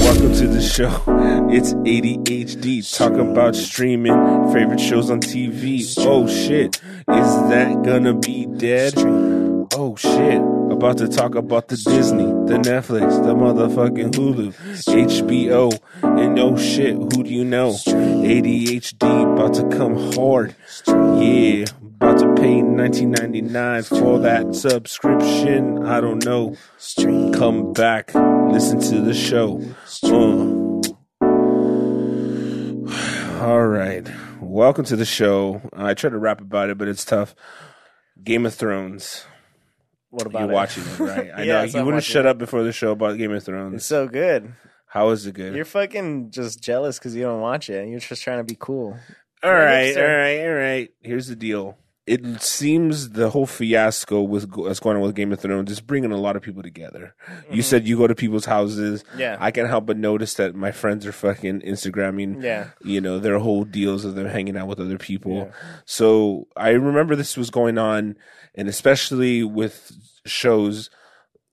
Welcome to the show. It's ADHD. Talk about streaming favorite shows on TV. Oh shit. Is that gonna be dead? Oh shit. About to talk about the Disney, the Netflix, the motherfucking Hulu, HBO, and oh shit, who do you know? ADHD about to come hard. Yeah. About to pay 19.99 for that subscription. I don't know. Come back, listen to the show. Uh. All right. Welcome to the show. I try to rap about it, but it's tough. Game of Thrones. What about You're it? watching it, right? I know. Yes, You I'm wouldn't watching shut it. up before the show about Game of Thrones. It's so good. How is it good? You're fucking just jealous because you don't watch it, and you're just trying to be cool. All right, all right, all right. Here's the deal. It seems the whole fiasco with what's going on with Game of Thrones is bringing a lot of people together. You said you go to people's houses. Mm-hmm. Yeah. I can't help but notice that my friends are fucking Instagramming. Yeah. You know, their whole deals of them hanging out with other people. Yeah. So I remember this was going on, and especially with shows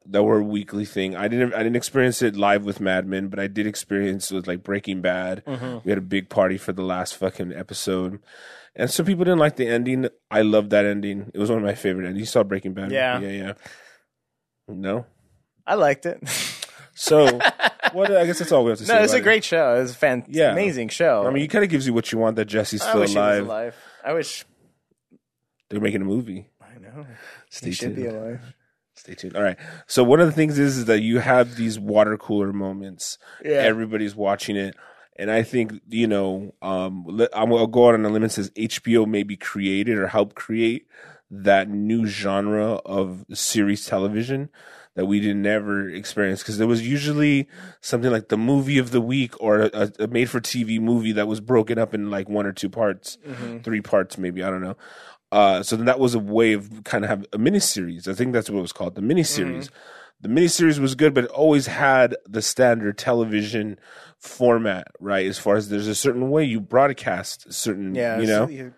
that were a weekly thing. I didn't I didn't experience it live with Mad Men, but I did experience it with like Breaking Bad. Mm-hmm. We had a big party for the last fucking episode. And some people didn't like the ending. I loved that ending. It was one of my favorite endings. You saw Breaking Bad? Yeah. Yeah, yeah. No? I liked it. So, what? I guess that's all we have to say. no, it's about a it. great show. It was a fan- Yeah. amazing show. I mean, it kind of gives you what you want that Jesse's I still wish he was alive. I wish. They're making a movie. I know. Stay he should tuned. be alive. Stay tuned. All right. So one of the things is, is that you have these water cooler moments. Yeah. Everybody's watching it. And I think, you know, um, I'm going to go out on a limb and says HBO maybe created or helped create that new genre of series television that we didn't ever experience because there was usually something like the movie of the week or a, a made for TV movie that was broken up in like one or two parts, three parts maybe, I don't know. Uh, so then that was a way of kind of have a miniseries. I think that's what it was called, the miniseries. The miniseries was good, but it always had the standard television format, right? As far as there's a certain way you broadcast certain, Yeah. you know, you-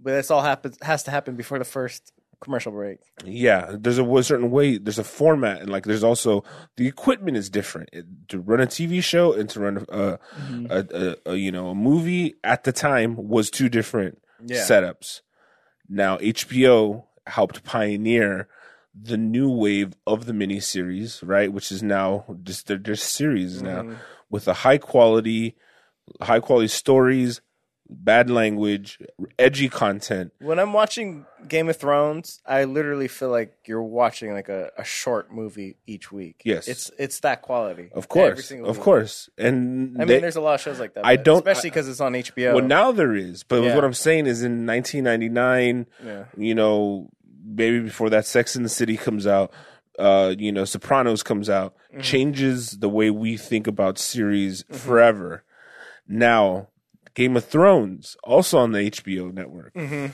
but this all happens has to happen before the first commercial break. yeah. There's a, a certain way. There's a format, and like there's also the equipment is different It- to run a TV show and to run a, mm-hmm. a, a, a you know a movie at the time was two different Yeah. setups. Now HBO helped pioneer the new wave of the miniseries, right? Which is now just they're just series now mm-hmm. With a high quality, high quality stories, bad language, edgy content. When I'm watching Game of Thrones, I literally feel like you're watching like a, a short movie each week. Yes. It's it's that quality. Of Every course, single of week. course, and I mean, there's a lot of shows like that. I don't- especially because it's on HBO. well now there is, but Yeah. what I'm saying is in 1999, yeah. you know, maybe before that, Sex in the City comes out, uh, you know, Sopranos comes out, Mm-hmm. changes the way we think about series forever. Now, Game of Thrones, also on the HBO network, Mm-hmm.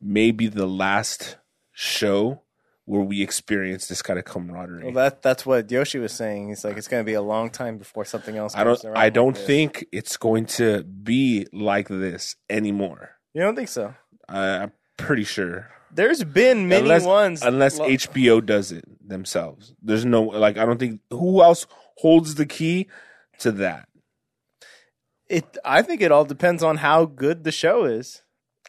may be the last show where we experience this kind of camaraderie. Well, that that's what Yoshi was saying. He's like, it's going to be a long time before something else. I don't. around I don't this. think it's going to be like this anymore. You don't think so? I, I'm pretty sure. There's been many unless, ones, unless HBO does it themselves. There's no like. I don't think who else holds the key to that. It. I think it all depends on how good the show is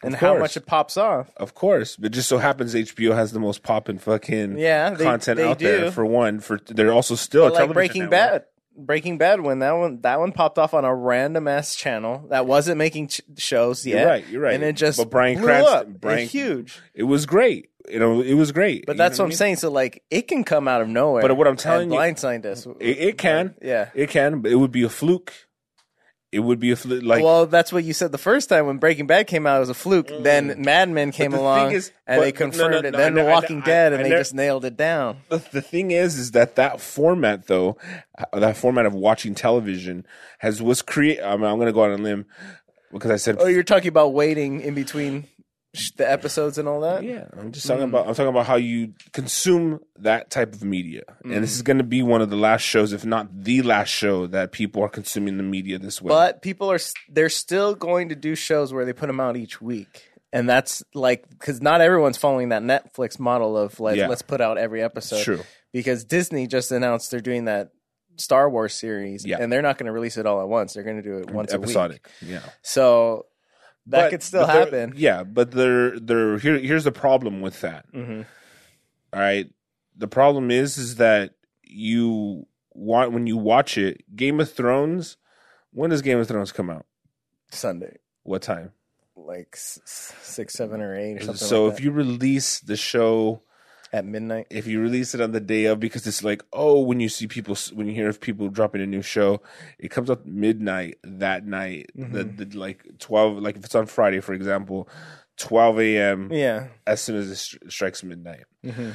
and how much it pops off. Of course, but just so happens HBO has the most popping fucking Yeah, they- content they out there. For one, for they're also still a like Breaking network. Bad. Breaking Bad when that one that one popped off on a random ass channel that wasn't making ch- shows yet. You're right. You're right. And it just but Brian blew Cranston, up. Brian, It's huge. It was great. You know, it was great. But You that's know what I'm mean? saying. So like it can come out of nowhere. But what I'm telling you- blindside us. It, it can. Yeah. It can, but it would be a fluke. It would be a fluke. Like well, that's what you said the first time when Breaking Bad came out. It was a fluke. Then Mad Men came Mm. the along is- and but- they but no, no, confirmed it. no, Then The Walking Dead, and they just nailed it down. the, the thing is, is that that format though, that format of watching television has was create. I mean, I'm going to go on a limb because I said, Oh, you're talking about waiting in between the episodes and all that. yeah, I'm just talking about. I'm talking about how you consume that type of media, and this is mm. going to be one of the last shows, if not the last show, that people are consuming the media this way. But people are they're still going to do shows where they put them out each week. And that's like because not everyone's following that Netflix model of like Yeah. let's put out every episode. True. Because Disney just announced they're doing that Star Wars series, Yeah. and they're not going to release it all at once. They're going to do it once a week. episodic. Yeah. So that But- could still happen. Yeah, but there there here here's the problem with that. hmm All right. The problem is is that you want when you watch it, Game of Thrones, when does Game of Thrones come out? Sunday, What time? like six, seven, or eight, or something. So like if you release the show at midnight, if you release it on the day of because it's like oh when you see people when you hear of people dropping a new show it comes out midnight that night the, Mm-hmm. the like 12 like if it's on friday for example 12 a.m yeah. as soon as it stri- strikes midnight hmm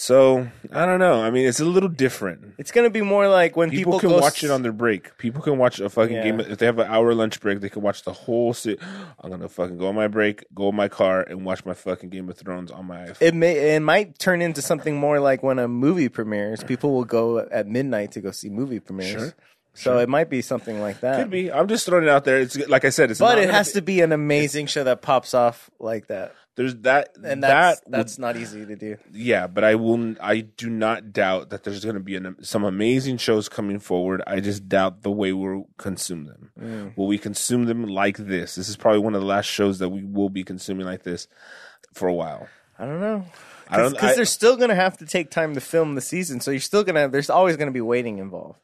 so i don't know i mean it's a little different It's going to be more like when people, people, can watch s- it on their break people can watch a fucking Yeah. game if they have an hour lunch break they can watch the whole se- i'm gonna fucking go on my break go in my car and watch my fucking game of thrones on my iphone It may it might turn into something more like when a movie premieres. People will go at midnight to go see movie premieres. Sure. So it might be something like that. could be i'm just throwing it out there it's like i said it's But it has be- to be an amazing show that pops off like that. There's that, And that's that that's not easy to do. yeah, but I will. I do not doubt that there's going to be an, some amazing shows coming forward. I just doubt the way we'll consume them. Mm. Will we consume them like this? This is probably one of the last shows that we will be consuming like this for a while. I don't know. I don't- Because they're still going to have to take time to film the season, so you're still going to. There's always going to be waiting involved.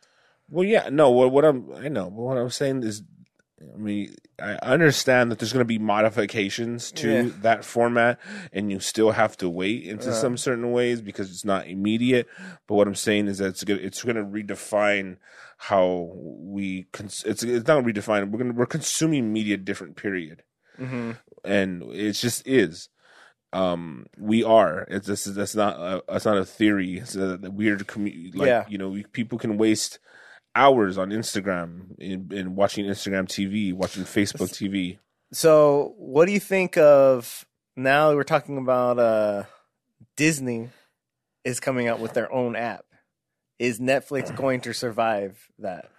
Well, yeah, no. What, what I'm, I know, but what I'm saying is, I mean, I understand that there's going to be modifications to Yeah. that format, and you still have to wait into Uh. some certain ways because it's not immediate. But what I'm saying is that it's going, it's going to redefine how we. Cons- it's it's not redefine. We're going we're consuming media different. Period. Mm-hmm. and it just is. Um, we are. It's this is that's not a that's not a theory. It's a, a weird commu- like Yeah. you know we, people can waste hours on Instagram in, in watching Instagram TV, watching Facebook TV. So, what do you think of now? We're talking about uh, Disney is coming out with their own app. Is Netflix going to survive that?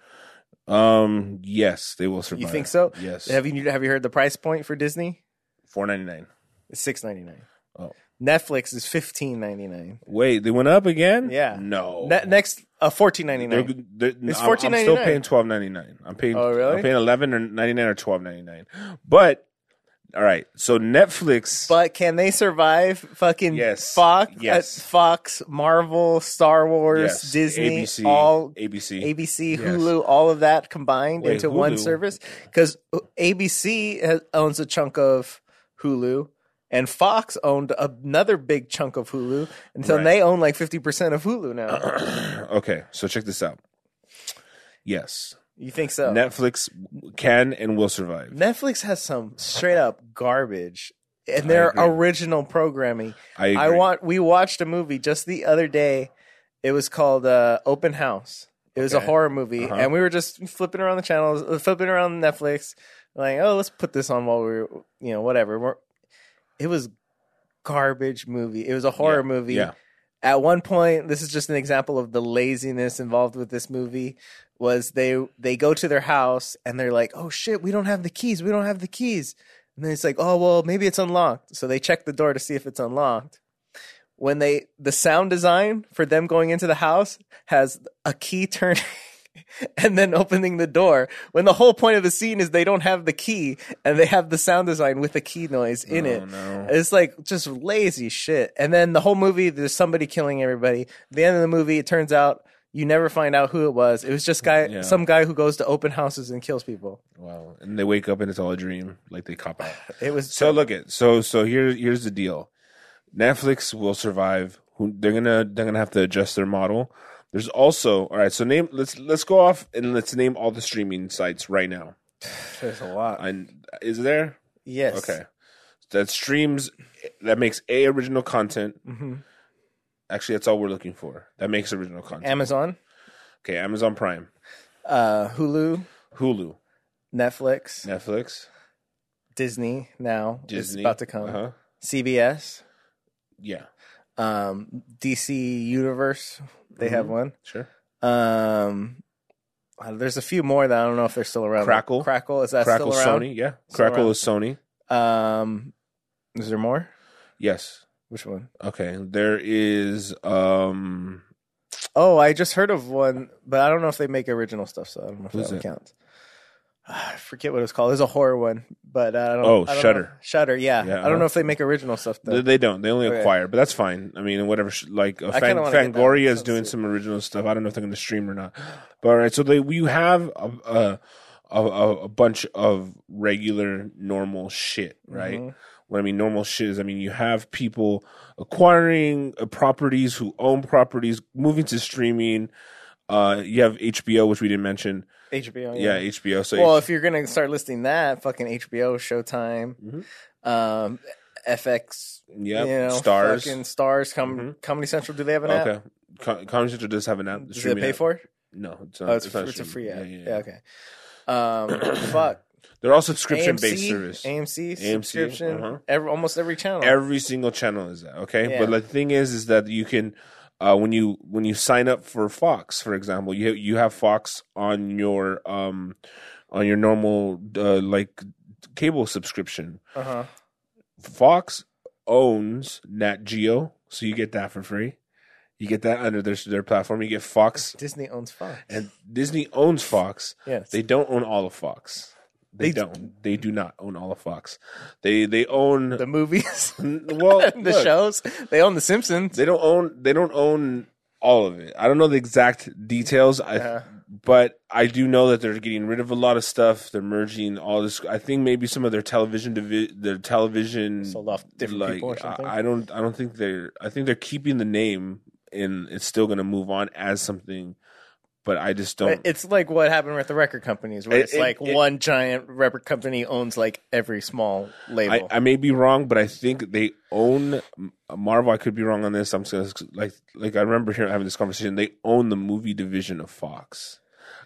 Um, yes, they will survive. You think so? Yes, Have you have you heard the price point for Disney? four ninety nine. It's six ninety nine. Oh. Netflix is fifteen ninety nine. Wait, they went up again? Yeah. no. Ne- next, uh, fourteen ninety nine. It's I'm- I'm still $14.99. paying twelve ninety nine. I'm paying. Oh, really? I'm paying eleven or ninety nine or twelve ninety nine. But all right, so Netflix. But can they survive? Fucking Yes. Fox, Yes. uh, Fox, Marvel, Star Wars, yes, Disney, ABC, all ABC. ABC, Yes. Hulu, all of that combined Wait, into one service because ABC has, owns a chunk of Hulu. And Fox owned another big chunk of Hulu until Right. they own like 50% of Hulu now. okay, so check this out. Yes, You think so? Netflix can and will survive. Netflix has some straight up garbage in their original programming. I agree. I want. We watched a movie just the other day. It was called uh, Open House. It was a horror movie, Uh-huh. and we were just flipping around the channels, flipping around Netflix, like, oh, let's put this on while we are you know, whatever. We're, it was garbage movie. It was a horror Yeah, movie. Yeah, At one point, this is just an example of the laziness involved with this movie. Was they they go to their house and they're like, oh shit, we don't have the keys. We don't have the keys. And then it's like, oh well, maybe it's unlocked. So they check the door to see if it's unlocked. When they the sound design for them going into the house has a key turning and then opening the door. When the whole point of the scene is they don't have the key and they have the sound design with the key noise in Oh, it. no. It's like just lazy shit. And then the whole movie, there's somebody killing everybody. At the end of the movie, it turns out you never find out who it was. It was just guy, Yeah. some guy who goes to open houses and kills people. wow. And they wake up and it's all a dream, like they cop out. It was So look at so so here here's the deal. Netflix will survive. They're gonna they're gonna have to adjust their model. There's also all right. So name let's let's go off and let's name all the streaming sites right now. there's a lot. And is there yes. okay that streams that makes a original content. hmm Actually, that's all we're looking for. That makes original content. Amazon, okay, Amazon Prime, uh, Hulu, Hulu, Netflix, Netflix, Disney. Now Disney. is about to come. Uh-huh. CBS, Yeah, um, DC Universe. They have Mhm. one. sure. Um, uh, there's a few more that I don't know if they're still around. Crackle. Crackle is that Crackle still around? Sony. Yeah, Still Crackle around. is Sony. Um, is there more? Yes. Which one? Okay, there is um Oh, I just heard of one, but I don't know if they make original stuff, so I don't know if Who's that it? counts. I forget what it was called. It's a horror one, but I don't. Oh, I don't Shudder. know. Shudder, yeah. Yeah, I don't uh-huh. know if they make original stuff though. They, they don't. They only Okay. acquire, but that's fine. I mean, whatever. Like uh, Fan, kinda wanna get that. Fangoria is doing some original stuff. I don't know if they're going to stream or not. But all right, so they you have a a, a, a bunch of regular normal shit, right? Mhm. What I mean, normal shit is, I mean, you have people acquiring uh, properties who own properties, moving to streaming. Uh, you have HBO, which we didn't mention. HBO. Yeah, HBO. So Well, if you're gonna start listing that, fucking HBO, Showtime, Mhm. um, FX, yeah, you know, Starz. fucking Starz, com- Mhm. Comedy Central. Do they have an app? Okay, Co- Comedy Central does have an app. Does it pay app. for it? No, it's not. Oh, it's, not it's a free app. Yeah, Yeah, yeah, yeah. okay. Um, fuck. They're all subscription based service. AMC, AMC, subscription. uh-huh. Every, almost every channel. Every single channel is that okay. Yeah. But the thing is, is that you can uh, when you when you sign up for Fox, for example, you you have Fox on your um on your normal uh, like cable subscription. uh-huh. Fox owns Nat Geo, so you get that for free. You get that under their their platform. You get Fox, Disney owns Fox. and Disney owns Fox. yes. They don't own all of Fox. They, They- don't. They do not own all of Fox. They they own the movies, well the look, shows. They own The Simpsons. They don't own. They don't own all of it. I don't know the exact details. I Uh-huh. but I do know that they're getting rid of a lot of stuff. They're merging all this. I think maybe some of their television divi- their television Sold off different like people or something. I, I don't. I don't think they're. I think they're keeping the name and it's still going to move on as something. But I just don't. It's like what happened with the record companies, where It- it's it- like it- one giant record company owns like every small I, label. I may be wrong, but I think they own Marvel. I could be wrong on this. I'm just gonna like like I remember here having this conversation. They own the movie division of Fox.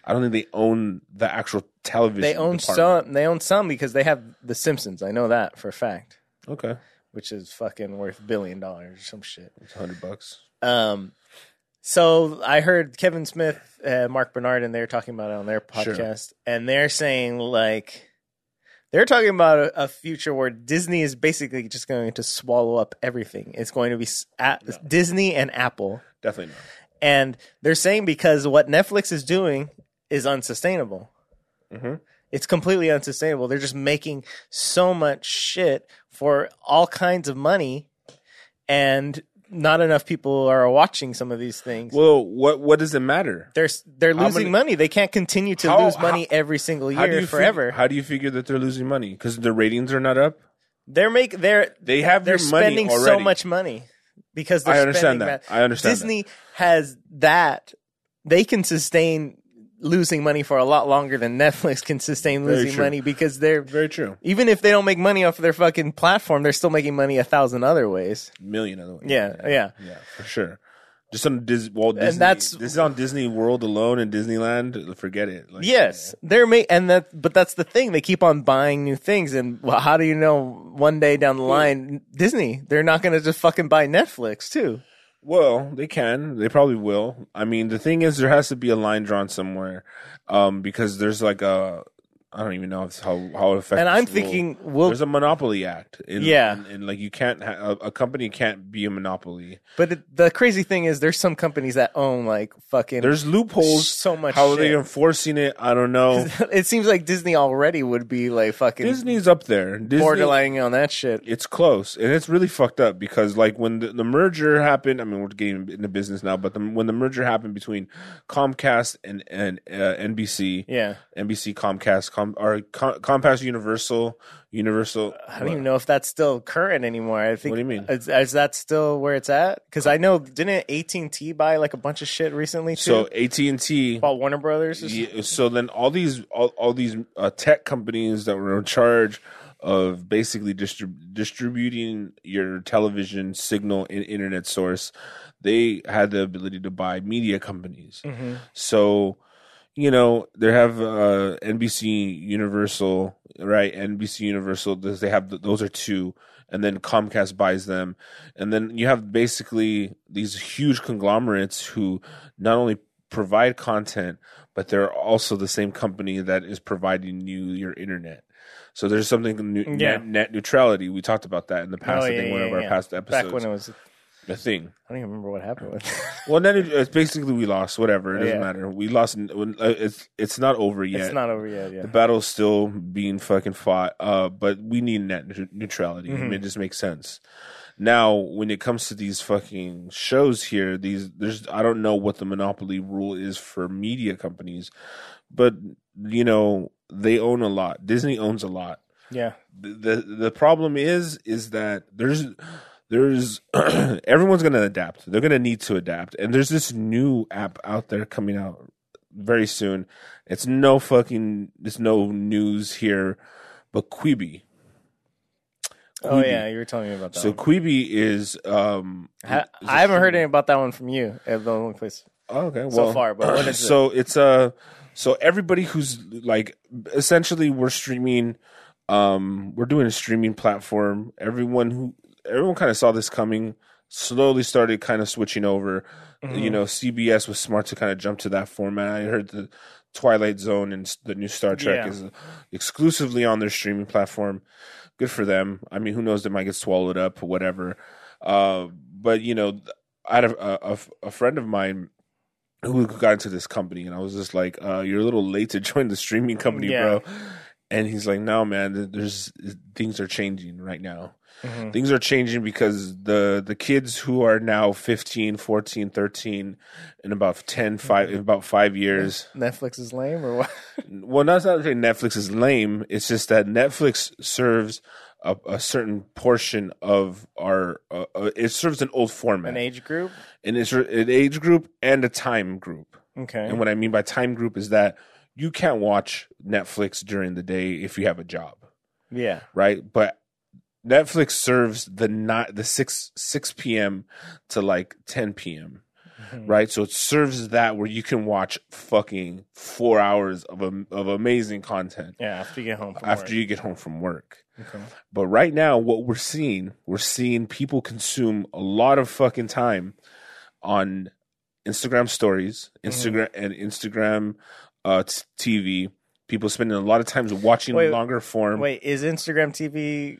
I don't think they own the actual television. they own department. some. They own some because they have The Simpsons. I know that for a fact, Okay, which is fucking worth a billion dollars or some shit. it's hundred bucks. Um, so I heard Kevin Smith, uh, Marc Bernardin, and they're talking about it on their Sure. podcast, and they're saying like they're talking about a, a future where Disney is basically just going to swallow up everything. It's going to be a- No. Disney and Apple, Definitely not. and they're saying because what Netflix is doing is unsustainable. hmm It's completely unsustainable. They're just making so much shit for all kinds of money, and not enough people are watching some of these things. Well, what what does it matter? they're they're losing many- money. They can't continue to How- lose money how- every single year forever. Figure, how do you figure that they're losing money? Because their ratings are not up. they're make they're They have they're money spending so much money because they're I understand that. ma- I understand Disney has that. They can sustain losing money for a lot longer than Netflix can sustain losing money because they're. Very true. even if they don't make money off of their fucking platform, they're still making money a thousand other ways. Million other ways. Yeah, yeah. yeah, for sure. Just on Dis- Walt Disney. And that's- this is on Disney World alone in Disneyland. Forget it. Like, Yes, they're make and that, but that's the thing. They keep on buying new things, and well, how do you know one day down the line, Disney, they're not going to just fucking buy Netflix too? Well, they can. They probably will. I mean, the thing is, there has to be a line drawn somewhere, um, because there's like a. I don't even know if how how it affects. And I'm thinking, well, there's a monopoly act. In, Yeah. and, and, like you can't ha- a, company can't be a monopoly. but it, the crazy thing is, there's some companies that own like fucking. There's loopholes. so much. How are they enforcing it? I don't know. it seems like Disney already would be like fucking Disney's up there. Disney, borderlining on that shit. it's close and it's really fucked up because like when the, the merger happened i mean we're getting into business now but the, when the merger happened between comcast and and uh, nbc Yeah, nbc comcast com, or Com, comcast universal universal I don't even know if that's still current anymore. I think. What do you mean? Is, is that still where it's at? Because I know didn't AT and T buy like a bunch of shit recently too? so at&t About Warner Brothers. Yeah, so then all these all, all these uh, tech companies that were in charge of basically distrib- distributing your television signal and internet source they had the ability to buy media companies Mhm. so you know they have uh, NBC Universal right? NBC Universal does they have th- those are two. And then Comcast buys them. And then you have basically these huge conglomerates who not only provide content but they're also the same company that is providing you your internet. So there's something new, Yeah. net, net neutrality. We talked about that in the past. Oh, I yeah, one yeah, of our past episodes Back when it was a thing. I don't even remember what happened with. it. Well, then it, it's basically we lost. Whatever, it doesn't Yeah. matter. We lost. uh, It's it's not over yet. It's not over yet. Yeah. The battle's still being fucking fought. Uh, but we need net neu- neutrality. I mean, Mhm. it just makes sense. Now, when it comes to these fucking shows here, these there's I don't know what the monopoly rule is for media companies, but you know they own a lot. Disney owns a lot. Yeah. the the, the problem is is that there's there's everyone's going to adapt. They're going to need to adapt. And there's this new app out there coming out very soon. It's no fucking it's no news here, but Quibi. Oh yeah, you were telling me about that. So one. Quibi is um Ha- is a I haven't heard anything about that one from you. At the only place Oh, okay. Well, so far, but what is it? so it's uh so everybody who's like essentially we're streaming um we're doing a streaming platform. Everyone who everyone kind of saw this coming, slowly started kind of switching over. Mm-hmm. You know, CBS was smart to kind of jump to that format. I heard the Twilight Zone and the new Star Trek Yeah. is exclusively on their streaming platform. Good for them. I mean, who knows? They might get swallowed up, or whatever. Uh, but you know, I had a, a, a friend of mine who got into this company, and I was just like, uh, "You're a little late to join the streaming company, Yeah. bro." And he's like, "No, man. There's things are changing right now. Mhm. Things are changing because the the kids who are now 15, 14, 13 in about 10, 5, in about five years. Netflix is lame or what? Well, that's not saying Netflix is lame. It's just that Netflix serves a, a certain portion of our. Uh, uh, it serves an old format, An age group? and it's an age group and a time group. Okay. And what I mean by time group is that you can't watch Netflix during the day if you have a job, yeah. right? But Netflix serves the not the six six p.m. to like ten p.m. Mhm. Right, so it serves that where you can watch fucking four hours of a, of amazing content Yeah, after you get home from after work. you get home from work. Okay. But right now, what we're seeing, we're seeing people consume a lot of fucking time on Instagram stories, Instagram and Instagram uh, t- TV. People spending a lot of time watching Wait, longer form. Wait, is Instagram TV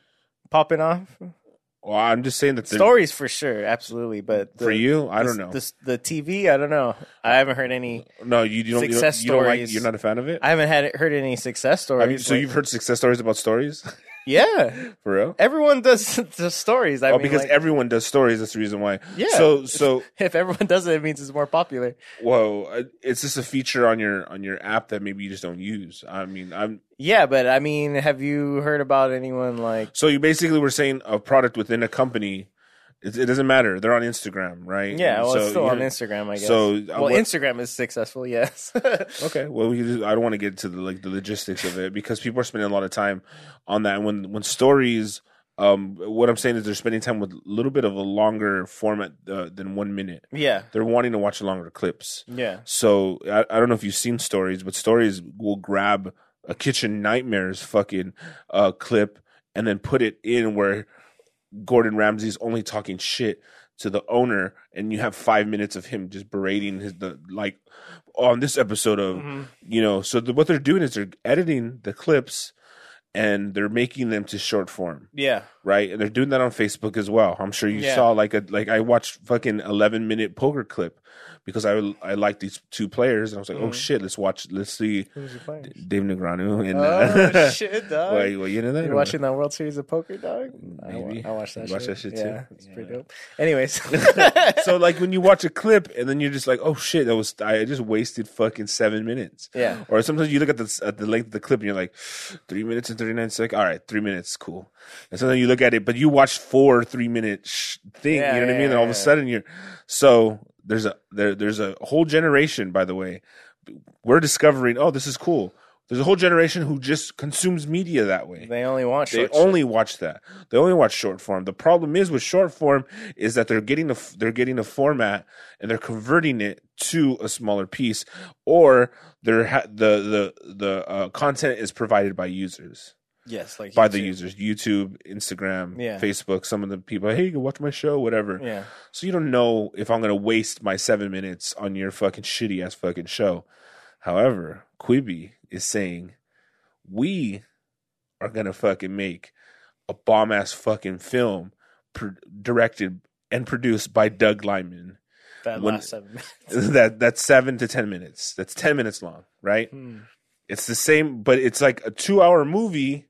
popping off? Well, I'm just saying that the- Stories for sure, absolutely. But the, for you, I don't know. The, the TV, I don't know. I haven't heard any. no, you, you don't. Success you don't, you don't like. stories. You're not a fan of it. I haven't had heard any success stories. You- so like- you've heard success stories about stories, yeah. for real? Everyone does the stories. I oh, mean, because like, everyone does stories. That's the reason why. Yeah. So so if everyone does it, it means it's more popular. whoa, it's just a feature on your on your app that maybe you just don't use. I mean, I'm Yeah, but I mean, have you heard about anyone like? So you basically were saying a product within a company. It, it doesn't matter. They're on Instagram, right? Yeah, well, so it's still on Instagram, I guess. so, uh, well, what- Instagram is successful, yes. Okay, well, we just, I don't want to get to the like the logistics of it because people are spending a lot of time on that. And when when stories, um, what I'm saying is they're spending time with a little bit of a longer format uh, than one minute. yeah, They're wanting to watch longer clips. yeah, So I, I don't know if you've seen stories, but stories will grab a kitchen nightmares fucking uh, clip and then put it in where Gordon Ramsay's only talking shit to the owner, and you have five minutes of him just berating his the like on this episode of Mhm. you know. So the, what they're doing is they're editing the clips and they're making them to short form yeah. right? And they're doing that on Facebook as well. I'm sure you Yeah. saw like a like I watched fucking 11 minute poker clip because I I like these two players and I was like, oh Mhm. shit, let's watch, let's see Who's your playing? Dave Negreanu and Oh uh, shit, dog! Wait, well, you know that? You're watching that World Series of Poker, dog? I, Maybe. I watched that. You watch shit. that shit yeah, too? It's Yeah. pretty dope. Anyways, so like when you watch a clip and then you're just like, oh shit, that was I just wasted fucking seven minutes. yeah, Or sometimes you look at the at the length of the clip and you're like, three minutes and thirty nine seconds. All right, three minutes, cool. And so then you look at it, but you watch four three minute sh- thing. Yeah, you know what I mean? yeah, And all of a sudden you're so there's a there there's a whole generation. By the way, we're discovering. Oh, this is cool. There's a whole generation who just consumes media that way. they only watch. They only watch that. They only watch short form. The problem is with short form is that they're getting a they're getting a format and they're converting it to a smaller piece, or they're ha- the the the uh, content is provided by users yes, like by the users. YouTube, Instagram, Yeah. Facebook. Some of the people, hey, you can watch my show, whatever. Yeah, So you don't know if I'm gonna waste my seven minutes on your fucking shitty ass fucking show. However, Quibi is saying we are gonna fucking make a bomb ass fucking film pr- directed and produced by Doug Liman. That When- last seven minutes. that that's seven to ten minutes. That's ten minutes long, right? Hmm. It's the same, but it's like a two-hour movie,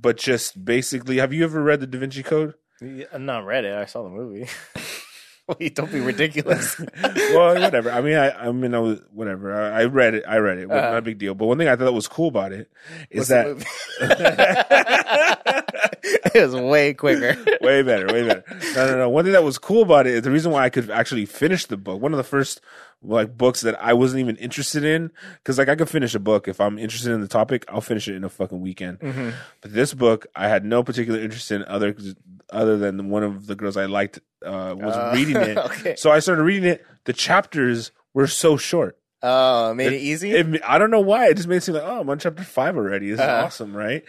but just basically. Have you ever read the Da Vinci Code? Yeah, I'm not read it. I saw the movie. Wait, don't be ridiculous. well, whatever. I mean, I, I mean, I was whatever. I, I read it. I read it. Uh-huh. Not a big deal. But one thing I thought was cool about it is What's that it was way quicker. way better, way better. No, no, no. One thing that was cool about it, the reason why I could actually finish the book, one of the first like books that I wasn't even interested in, because like I could finish a book if I'm interested in the topic, I'll finish it in a fucking weekend. Mm-hmm. But this book, I had no particular interest in other other than one of the girls I liked uh, was Uh, reading it. okay. So I started reading it. The chapters were so short. Oh, made it easy. It, I don't know why. It just made it seem like, oh, I'm on chapter five already. This is Uh-huh. awesome, right?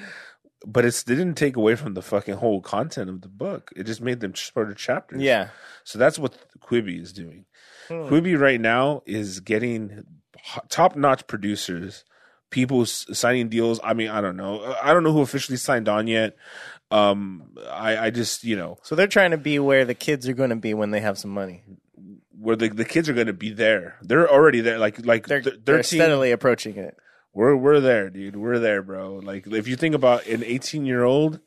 But it's, it didn't take away from the fucking whole content of the book. It just made them shorter chapters. yeah. So that's what Quibi is doing. Hmm. Quibi right now is getting top notch producers, people signing deals. I mean, I don't know. I don't know who officially signed on yet. Um, I, I just, you know, So they're trying to be where the kids are going to be when they have some money. where the, the kids are going to be there. They're already there. Like, like They're, th- they're steadily approaching it. We're we're there, dude. We're there, bro. Like if you think about an 18 year old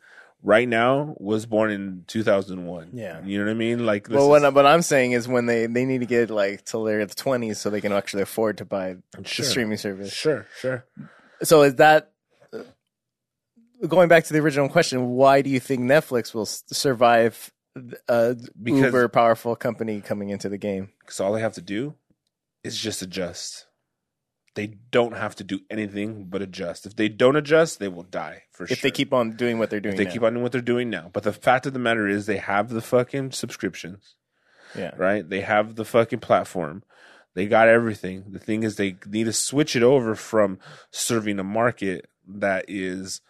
right now was born in 2001. Yeah. you know what I mean. Like, this Well, what, is- what I'm saying is when they, they need to get like till they're in the 20s so they can actually afford to buy Sure. the streaming service. sure, sure. So is that uh, going back to the original question? Why do you think Netflix will survive a Because- uber powerful company coming into the game? Because all they have to do is just adjust. They don't have to do anything but adjust. If they don't adjust, they will die for sure. If they keep on doing what they're doing, if they now. keep on doing what they're doing now. But the fact of the matter is, they have the fucking subscriptions. yeah, right? They have the fucking platform. They got everything. The thing is, they need to switch it over from serving a market that is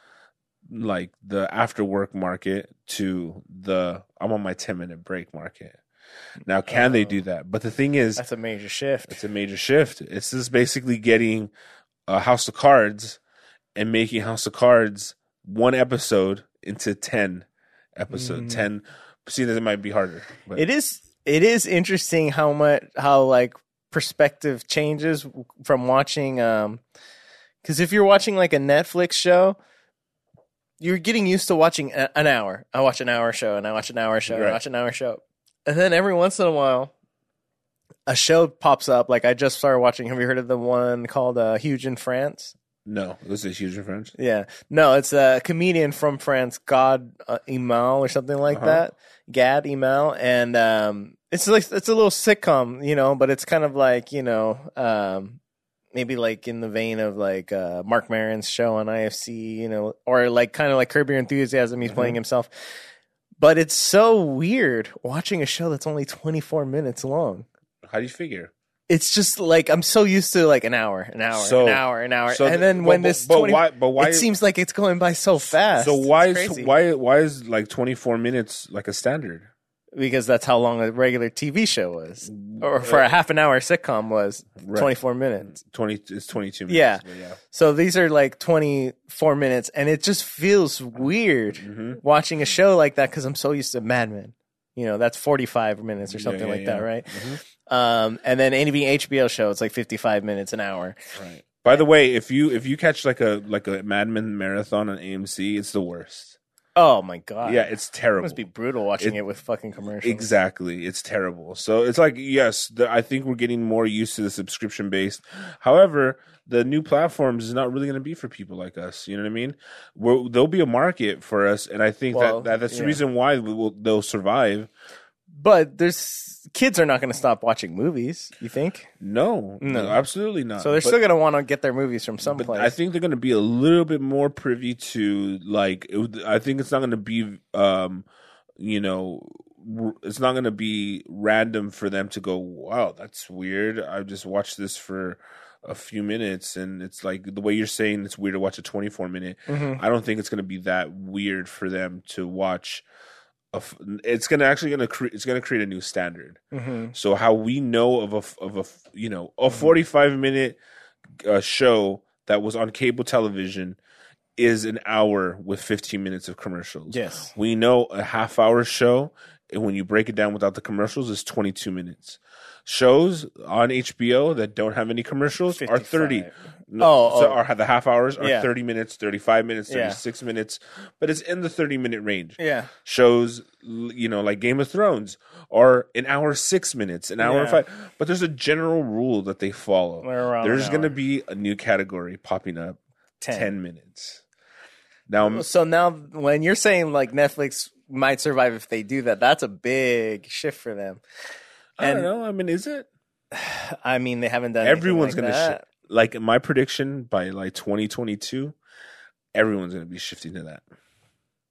like the after work market to the I'm on my 10 minute break market. Now, can they do that? But the thing is, that's a major shift. it's a major shift. It's just basically getting a House of Cards and making House of Cards one episode into 10 episode, Mhm. 10. See, that it might be harder. But It is it is interesting how much how like perspective changes from watching um because if you're watching like a Netflix show, you're getting used to watching an hour. I watch an hour show and I watch an hour show and Right. I watch an hour show, and then every once in a while. A show pops up. Like I just started watching. Have you heard of the one called uh, "Huge in France"? No, this is huge in French. Yeah, no, it's a comedian from France, God uh, Imal or something like Uh-huh. that. Gad Imal, and um, it's like it's a little sitcom, you know, but it's kind of like you know, um, maybe like in the vein of like uh, Marc Maron's show on IFC, you know, or like kind of like Curb Your Enthusiasm. He's Mhm. playing himself, but it's so weird watching a show that's only twenty four minutes long. How do you figure? It's just like I'm so used to like an hour, an hour, So- an hour, an hour, So and then when but, this but 20 why? But why? it seems like it's going by so fast. so why It's is crazy. why why is like twenty four minutes like a standard? Because that's how long a regular TV show was, or for a half an hour sitcom was Right. twenty four minutes. Twenty it's twenty two minutes. Yeah. but yeah. So these are like twenty four minutes, and it just feels weird Mhm. watching a show like that because I'm so used to Mad Men. You know, that's forty five minutes or Yeah, something yeah, like that, yeah. right? Mhm. Um, and then any HBO show, it's like fifty five minutes an hour. Right. By the way, if you if you catch like a like a Mad Men marathon on AMC, it's the worst. Oh my god! yeah, it's terrible. it must be brutal watching It- it, with fucking commercials. Exactly. It's terrible. So it's like, yes, the, I think we're getting more used to the subscription based. However, the new platforms is not really going to be for people like us. You know what I mean? We're, there'll be a market for us. And I think Well, that, that that's the yeah. reason why we will, they'll survive. But there's kids are not going to stop watching movies. You think? No, No. absolutely not. So they're But- still going to want to get their movies from someplace. I think they're going to be a little bit more privy to like. It, I think it's not going to be, um, you know, r- it's not going to be random for them to go. Wow, that's weird. I just watched this for a few minutes, and it's like the way you're saying it's weird to watch a 24 minute. Mhm. I don't think it's going to be that weird for them to watch. A it's gonna actually gonna create. It's gonna create a new standard. Mhm. So how we know of a f- of a f- you know a Mm-hmm. 45 minute uh, show that was on cable television is an hour with 15 minutes of commercials. Yes. We know a half hour show when you break it down without the commercials, is 22 minutes. Shows on HBO that don't have any commercials are 30. No, Oh, so oh. are the half hours are Yeah. 30 minutes, 35 minutes, Yeah. 36 minutes, but it's in the 30 minute range. Yeah. Shows, you know, like Game of Thrones are an hour six minutes, an hour Yeah. five. But there's a general rule that they follow. There's going to be a new category popping up 10. 10 minutes. Now, So now, when you're saying like Netflix might survive if they do that, that's a big shift for them. I don't and- know. I mean, is it? I mean, they haven't done. Everyone's like going to shift. Like my prediction by like 2022, everyone's going to be shifting to that.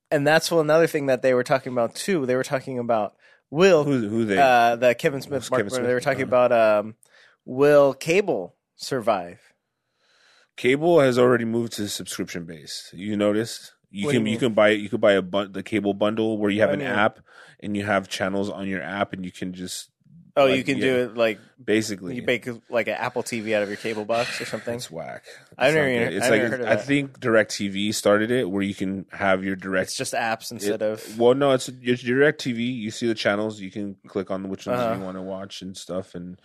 and that's well, another thing that they were talking about too. They were talking about will Who, who they? uh, the Kevin Smith, Mark Kevin Smith? They were talking Uh-huh. about um, will cable survive? Cable has already moved to subscription based. You noticed? You What can you you, can buy you could buy a bun- the cable bundle where you have I an mean- app and you have channels on your app and you can just Oh, Like, you can yeah. do it like basically you make like an Apple TV out of your cable box or something. it's whack. I've never even- It's I've like never heard of I that. think DirecTV started it where you can have your direct It's just apps instead it- of well no it's it's direct tv you see the channels you can click on which ones Uh-huh. you want to watch and stuff and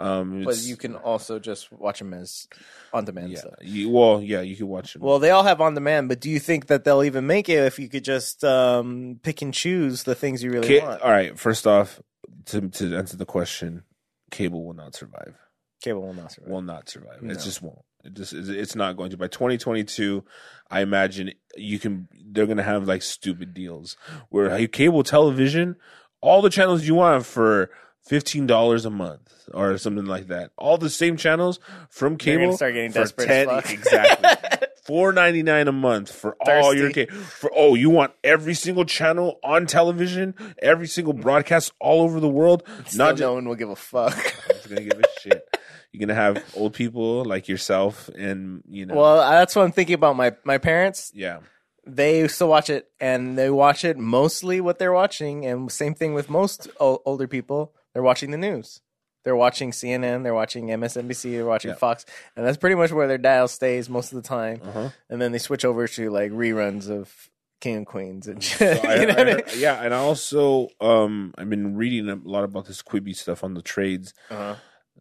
um but you can also just watch them as on demand yeah stuff. you, well yeah you can watch them Well, they all have on demand, but do you think that they'll even make it if you could just um, pick and choose the things you really Ca- want? all right first off to to answer the question cable will not survive Cable will not survive. will not survive. No. It just won't. It just it's- not going to. By 2022, I imagine you can. They're going to have like stupid deals where cable television, all the channels you want for fifteen dollars a month or something like that. All the same channels from cable start getting for desperate as fuck. exactly. Four ninety nine a month for all your cable. For oh, you want every single channel on television, every single broadcast all over the world. Still not just no one will give a fuck. it's gonna give a shit. You're gonna have old people like yourself, and you know, well, that's what I'm thinking about. My my parents, yeah, they still watch it, and they watch it mostly what they're watching, and same thing with most o- older people. They're watching the news. They're watching CNN. They're watching MSNBC. They're watching Yeah. Fox, and that's pretty much where their dial stays most of the time. uh-huh. And then they switch over to like reruns of King and Queens and shit. So I- you know I I mean? heard- yeah, and I also um, I've been reading a lot about this Quibi stuff on the trades. Uh-huh.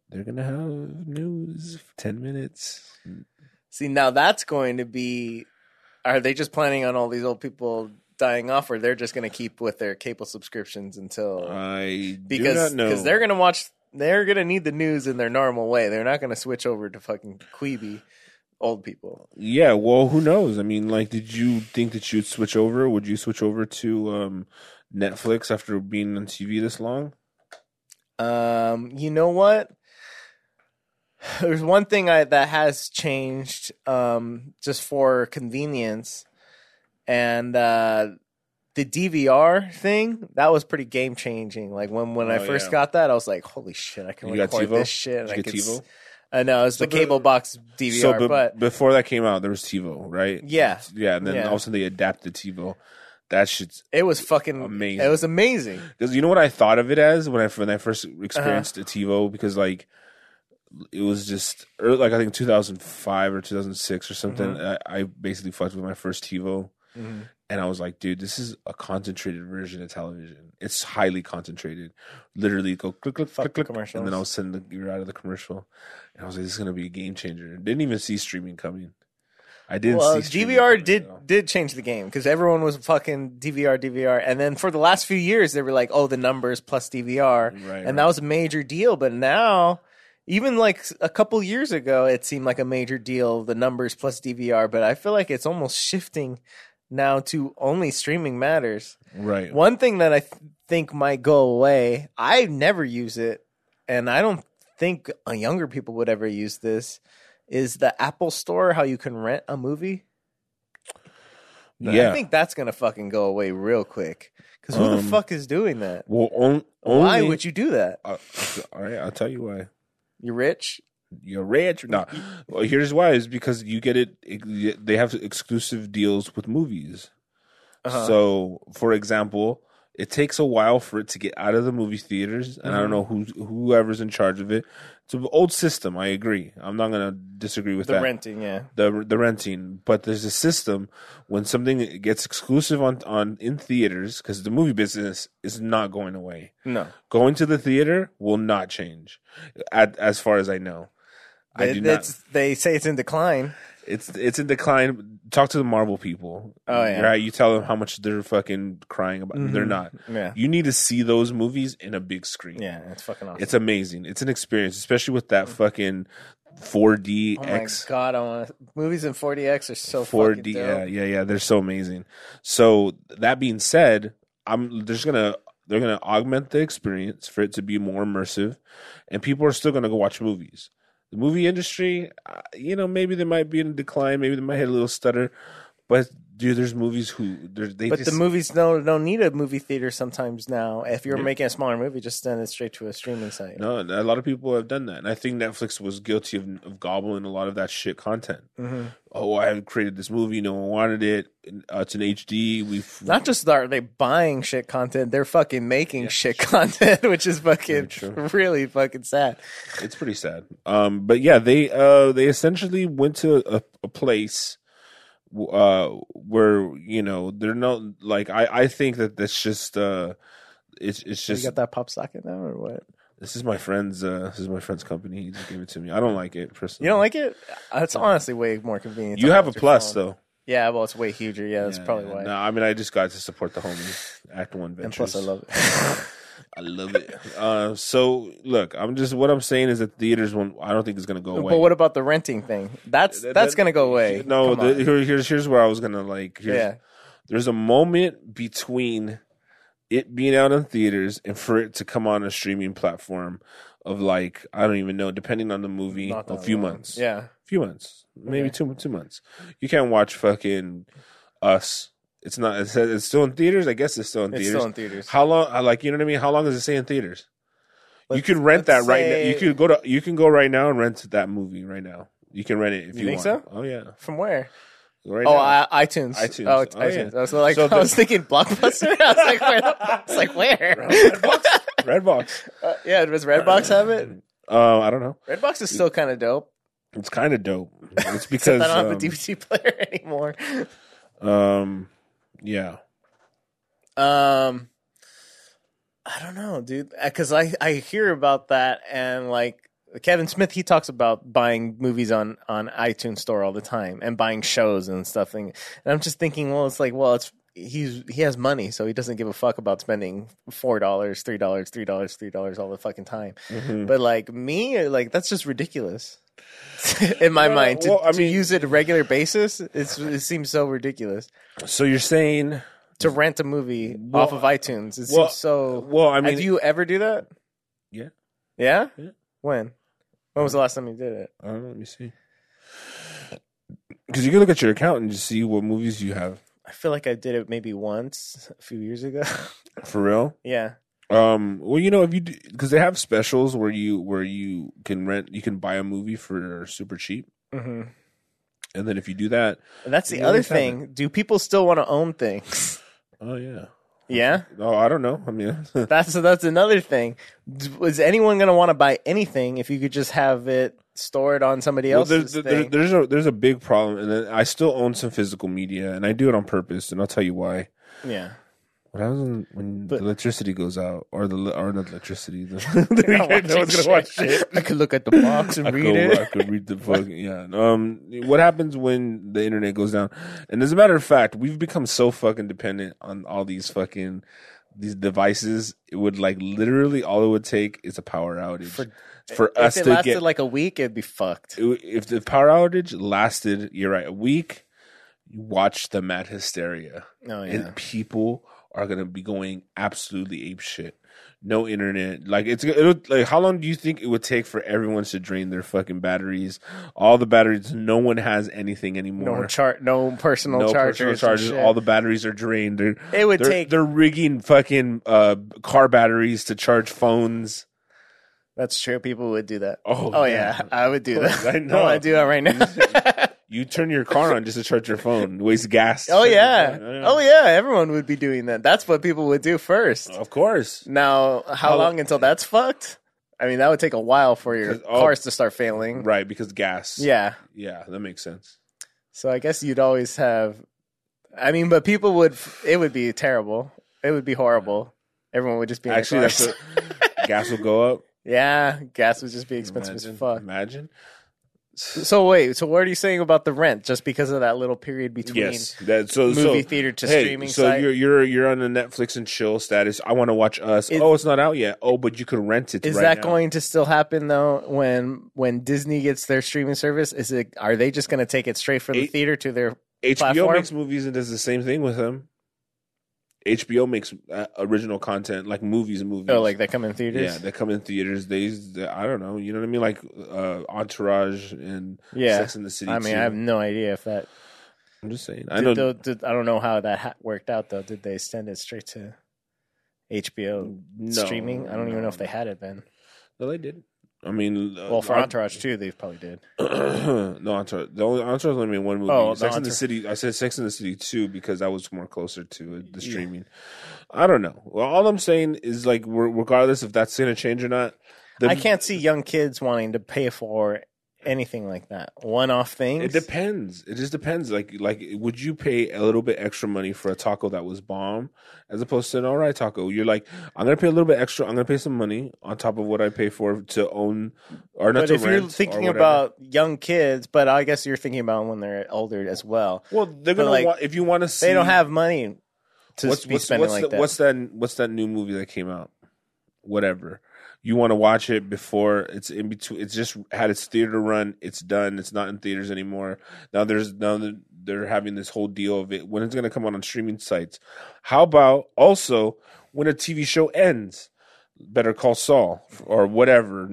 They're gonna have news for ten minutes. See, now that's going to be. Are they just planning on all these old people dying off, or they're just going to keep with their cable subscriptions until I because do not know because they're going to watch, they're going to need the news in their normal way. They're not going to switch over to fucking Quibi, old people. Yeah, well, who knows? I mean, like, did you think that you'd switch over? Would you switch over to um, Netflix after being on TV this long? Um, you know what? There's one thing I, that has changed, um, just for convenience, and uh, the DVR thing that was pretty game changing. Like when when I Oh, first yeah. got that, I was like, "Holy shit! I can You record this shit." Did I could TiVo? I know it's So the the- cable box DVR, So, be- but before that came out, there was TiVo, right? Yeah. yeah, and then Yeah. all of a sudden they adapted TiVo. That shit's it was fucking Amazing. It was amazing. because you know what I thought of it as when I when I first Uh-huh. experienced a TiVo because like it was just like I think 2005 or 2006 or something. Mm-hmm. I, I basically fucked with my first TiVo. Mm-hmm. And I was like, dude, this is a concentrated version of television. It's highly concentrated. Literally, go click, click, Fuck click, the click, commercials. and then all of a sudden you're out of the commercial. And I was like, this is gonna be a game changer. Didn't even see streaming coming. I didn't Well, see streaming DVR did though. did change the game because everyone was fucking DVR, DVR, and then for the last few years they were like, "Oh, the numbers plus DVR," Right, and right. that was a major deal. But now, even like a couple years ago, it seemed like a major deal, the numbers plus DVR. But I feel like it's almost shifting now to only streaming matters. right. One thing that I th- think might go away, I never use it, and I don't think younger people would ever use this, is the Apple Store, how you can rent a movie. Yeah. I think that's gonna fucking go away real quick. Because who the Um, fuck is doing that? Well, on, only, Why would you do that? Uh, all right, I'll tell you why. You're rich. You're rich. No, well, here's why: is because you get it. They have exclusive deals with movies. Uh-huh. So, for example, It takes a while for it to get out of the movie theaters, and I don't Mhm. know who whoever's in charge of it. It's an old system. I agree. I'm not gonna disagree with that. The that. renting, yeah. the the renting, but there's a system when something gets exclusive on on in theaters because the movie business is not going away. No. Going to the theater will not change, at, as far as I know. I They, do not. they say it's in decline. It's it's in decline. Talk to the Marvel people. Oh, yeah. right. You tell them how much they're fucking crying about. They're Mhm. not. Yeah. You need to see those movies in a big screen. Yeah, it's fucking awesome. It's amazing. It's an experience, especially with that fucking 4DX. oh my god, I want movies in 4DX are so 4D. fucking Yeah, yeah, yeah. They're so amazing. So that being said, I'm there's gonna they're gonna augment the experience for it to be more immersive, and people are still gonna go watch movies. The movie industry, uh, you know, maybe they might be in decline, maybe they might hit a little stutter, but dude, there's movies who they But just the movies don't don't need a movie theater sometimes now. If you're Yeah. making a smaller movie, just send it straight to a streaming site. no, a lot of people have done that, and I think Netflix was guilty of, of gobbling a lot of that shit content. hmm Oh, I have created this movie, no one wanted it. Uh, it's an HD. We've Not just are they buying shit content, they're fucking making shit content, which is fucking really fucking sad. it's pretty sad. Um, but yeah, they uh they essentially went to a, a place uh where you know they're not like I I think that that's just uh it's it's you just got that pop socket now or what? this is my friend's uh this is my friend's company. He just gave it to me. I don't like it personally. You don't like it? that's It's honestly way more convenient. You have a plus phone. though. Yeah, well, it's way huger. Yeah, that's Yeah, probably yeah. why. No, I mean I just got to support the homie Act One Ventures. and plus, I love it. I love it. Uh, so look, I'm just what I'm saying is that theaters won't. I don't think it's gonna go away. but what about the renting thing? That's That- that's that- gonna go away. No, the, here, here's here's where I was gonna like. Here's, yeah. there's a moment between it being out in theaters and for it to come on a streaming platform of like I don't even know, depending on the movie, a few long. months, Yeah. A few months, maybe Okay. two two months. You can't watch fucking Us. It's not. It says it's still in theaters. I guess it's still in It's theaters. still in theaters. How long? Like you know what I mean? How long does it say in theaters? you Let's- could rent that right now. You could go to. You can go right now and rent that movie right now. You can rent it if You you, think want. so? Oh yeah, From where? right oh, now. I, iTunes. iTunes. Oh, it's Oh, yeah. iTunes. I was like, So I the- was thinking Blockbuster. I was like, where? Was like, where? Redbox. Redbox. Uh, yeah, does Redbox have it? Uh, I don't know. Redbox is still kind of dope. It's kind of dope. It's because I don't have a um, DVD player anymore. um, yeah. Um, I don't know, dude, because I I hear about that and like Kevin Smith, he talks about buying movies on on iTunes Store all the time and buying shows and stuff. And, and I'm just thinking, well, it's like, well, it's he's he has money, so he doesn't give a fuck about spending four dollars, three dollars, three dollars, three dollars all the fucking time. Mhm. But like me, like that's just ridiculous. In my Well, mind, to, well, I to use it a regular basis, it's, it seems so ridiculous So you're saying? to rent a movie Well, off of iTunes. It well, seems so. Well, I mean, Have you ever do that? Yeah. Yeah. Yeah. When? When was the last time you did it? I don't know. Let me see. Because you can look at your account and just see what movies you have. I feel like I did it maybe once a few years ago. For real? yeah. Um. Well, you know, if you because they have specials where you where you can rent, you can buy a movie for super cheap, hmm and then if you do that, And that's the other thing. Do people still want to own things? oh yeah. yeah. Oh, I don't know. I mean, That's that's another thing. Was anyone gonna want to buy anything if you could just have it stored on somebody well, else's there's, there, thing? there's a there's a big problem, and then I still own some physical media, and I do it on purpose, and I'll tell you why. yeah. What happens when But- the electricity goes out, or the or not electricity? The, No no one's gonna watch shit. I could look at the box and I read could, it. I could read the fucking yeah. Um, what happens when the internet goes down? And as a matter of fact, we've become so fucking dependent on all these fucking these devices. It would like literally all it would take is a power outage For- for, us it to lasted get. like a week, it'd be fucked. if the power outage lasted, you're right, a week. You watch the mad hysteria, Oh yeah. and people are gonna be going absolutely ape shit. No internet. Like it's it'll, like how long do you think it would take for everyone to drain their fucking batteries? All the batteries. No one has anything anymore. no chart, no personal no chargers. personal chargers. All the batteries are drained. They're it would they're, take. they're rigging fucking uh, car batteries to charge phones. That's true. People would do that. Oh, Oh yeah, I would do that. I know. I do that right now. You turn your car on just to charge your phone. Waste gas. Oh yeah. Oh yeah. Everyone would be doing that. That's what people would do first. Of course. Now, how How- long until that's fucked? I mean, that would take a while for your 'Cause- oh. cars to start failing. Right, because gas. Yeah. Yeah, that makes sense. So I guess you'd always have. I mean, but people would. It would be terrible. It would be horrible. Everyone would just be in their Actually, that's cars. what, gas will go up. yeah, gas would just be expensive Imagine. as fuck. Imagine. So wait, so what are you saying about the rent? Just because of that little period between Yes. That so movie so, theater to hey, streaming so site? you're you're you're on the Netflix and chill status. I want to watch Us. Is- oh, it's not out yet. Oh, but you could rent it. Is right that now. going to still happen though? When when Disney gets their streaming service, is it? Are they just going to take it straight from the theater to their? HBO platform? makes movies and does the same thing with them. HBO makes uh, original content like movies and movies. Oh, like they come in theaters. yeah, they come in theaters. They, they- I don't know. You know what I mean? Like uh, Entourage and Yeah. Sex in the City. I mean, too. I have no idea if that. I'm just saying. I Did know. tho- did- I don't know how that ha- worked out though. Did they send it straight to HBO no, streaming? I don't even know if they had it then. No, they did. I mean, uh, Well, for Ent- Entourage too, they probably did. no, Entourage. The only Entourage only made one movie. Oh, Sex in the City. I said Sex in the City two because that was more closer to the streaming. I don't know. Well, all I'm saying is like, regardless if that's going to change or not, the, I can't see young kids wanting to pay for anything like that. One-off things. It depends. It just depends. Like, like, would you pay a little bit extra money for a taco that was bomb, as opposed to an all right taco? You're like, I'm gonna pay a little bit extra. I'm gonna pay some money on top of what I pay for to own or not But if you're thinking about young kids, but I guess you're thinking about when they're older as well. well, they're gonna like, want if you want to see. They don't have money to what's be what's, spending what's like the, that. what's that? What's that new movie that came out? Whatever. You want to watch it before it's in between. It's just had its theater run. It's done. It's not in theaters anymore. Now there's now they're having this whole deal of it when it's going to come out on streaming sites. How about also when a TV show ends? Better Call Saul or whatever.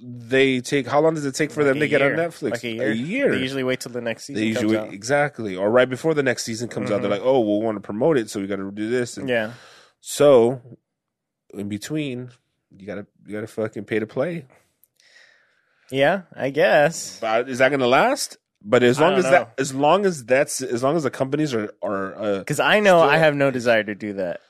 They take how long does it take for Like them to get on. Netflix? Like a year. A year. They usually wait till the next season They usually out. exactly, or right before the next season comes out, they're Mhm. like, "Oh, we'll want to promote it, so we got to do this." And Yeah. so, in between, you gotta you gotta fucking pay to play. Yeah, I guess. But is that gonna last? But as long as know. that, as long as that's, as long as the companies are are uh, Because I know Still- I have no desire to do that.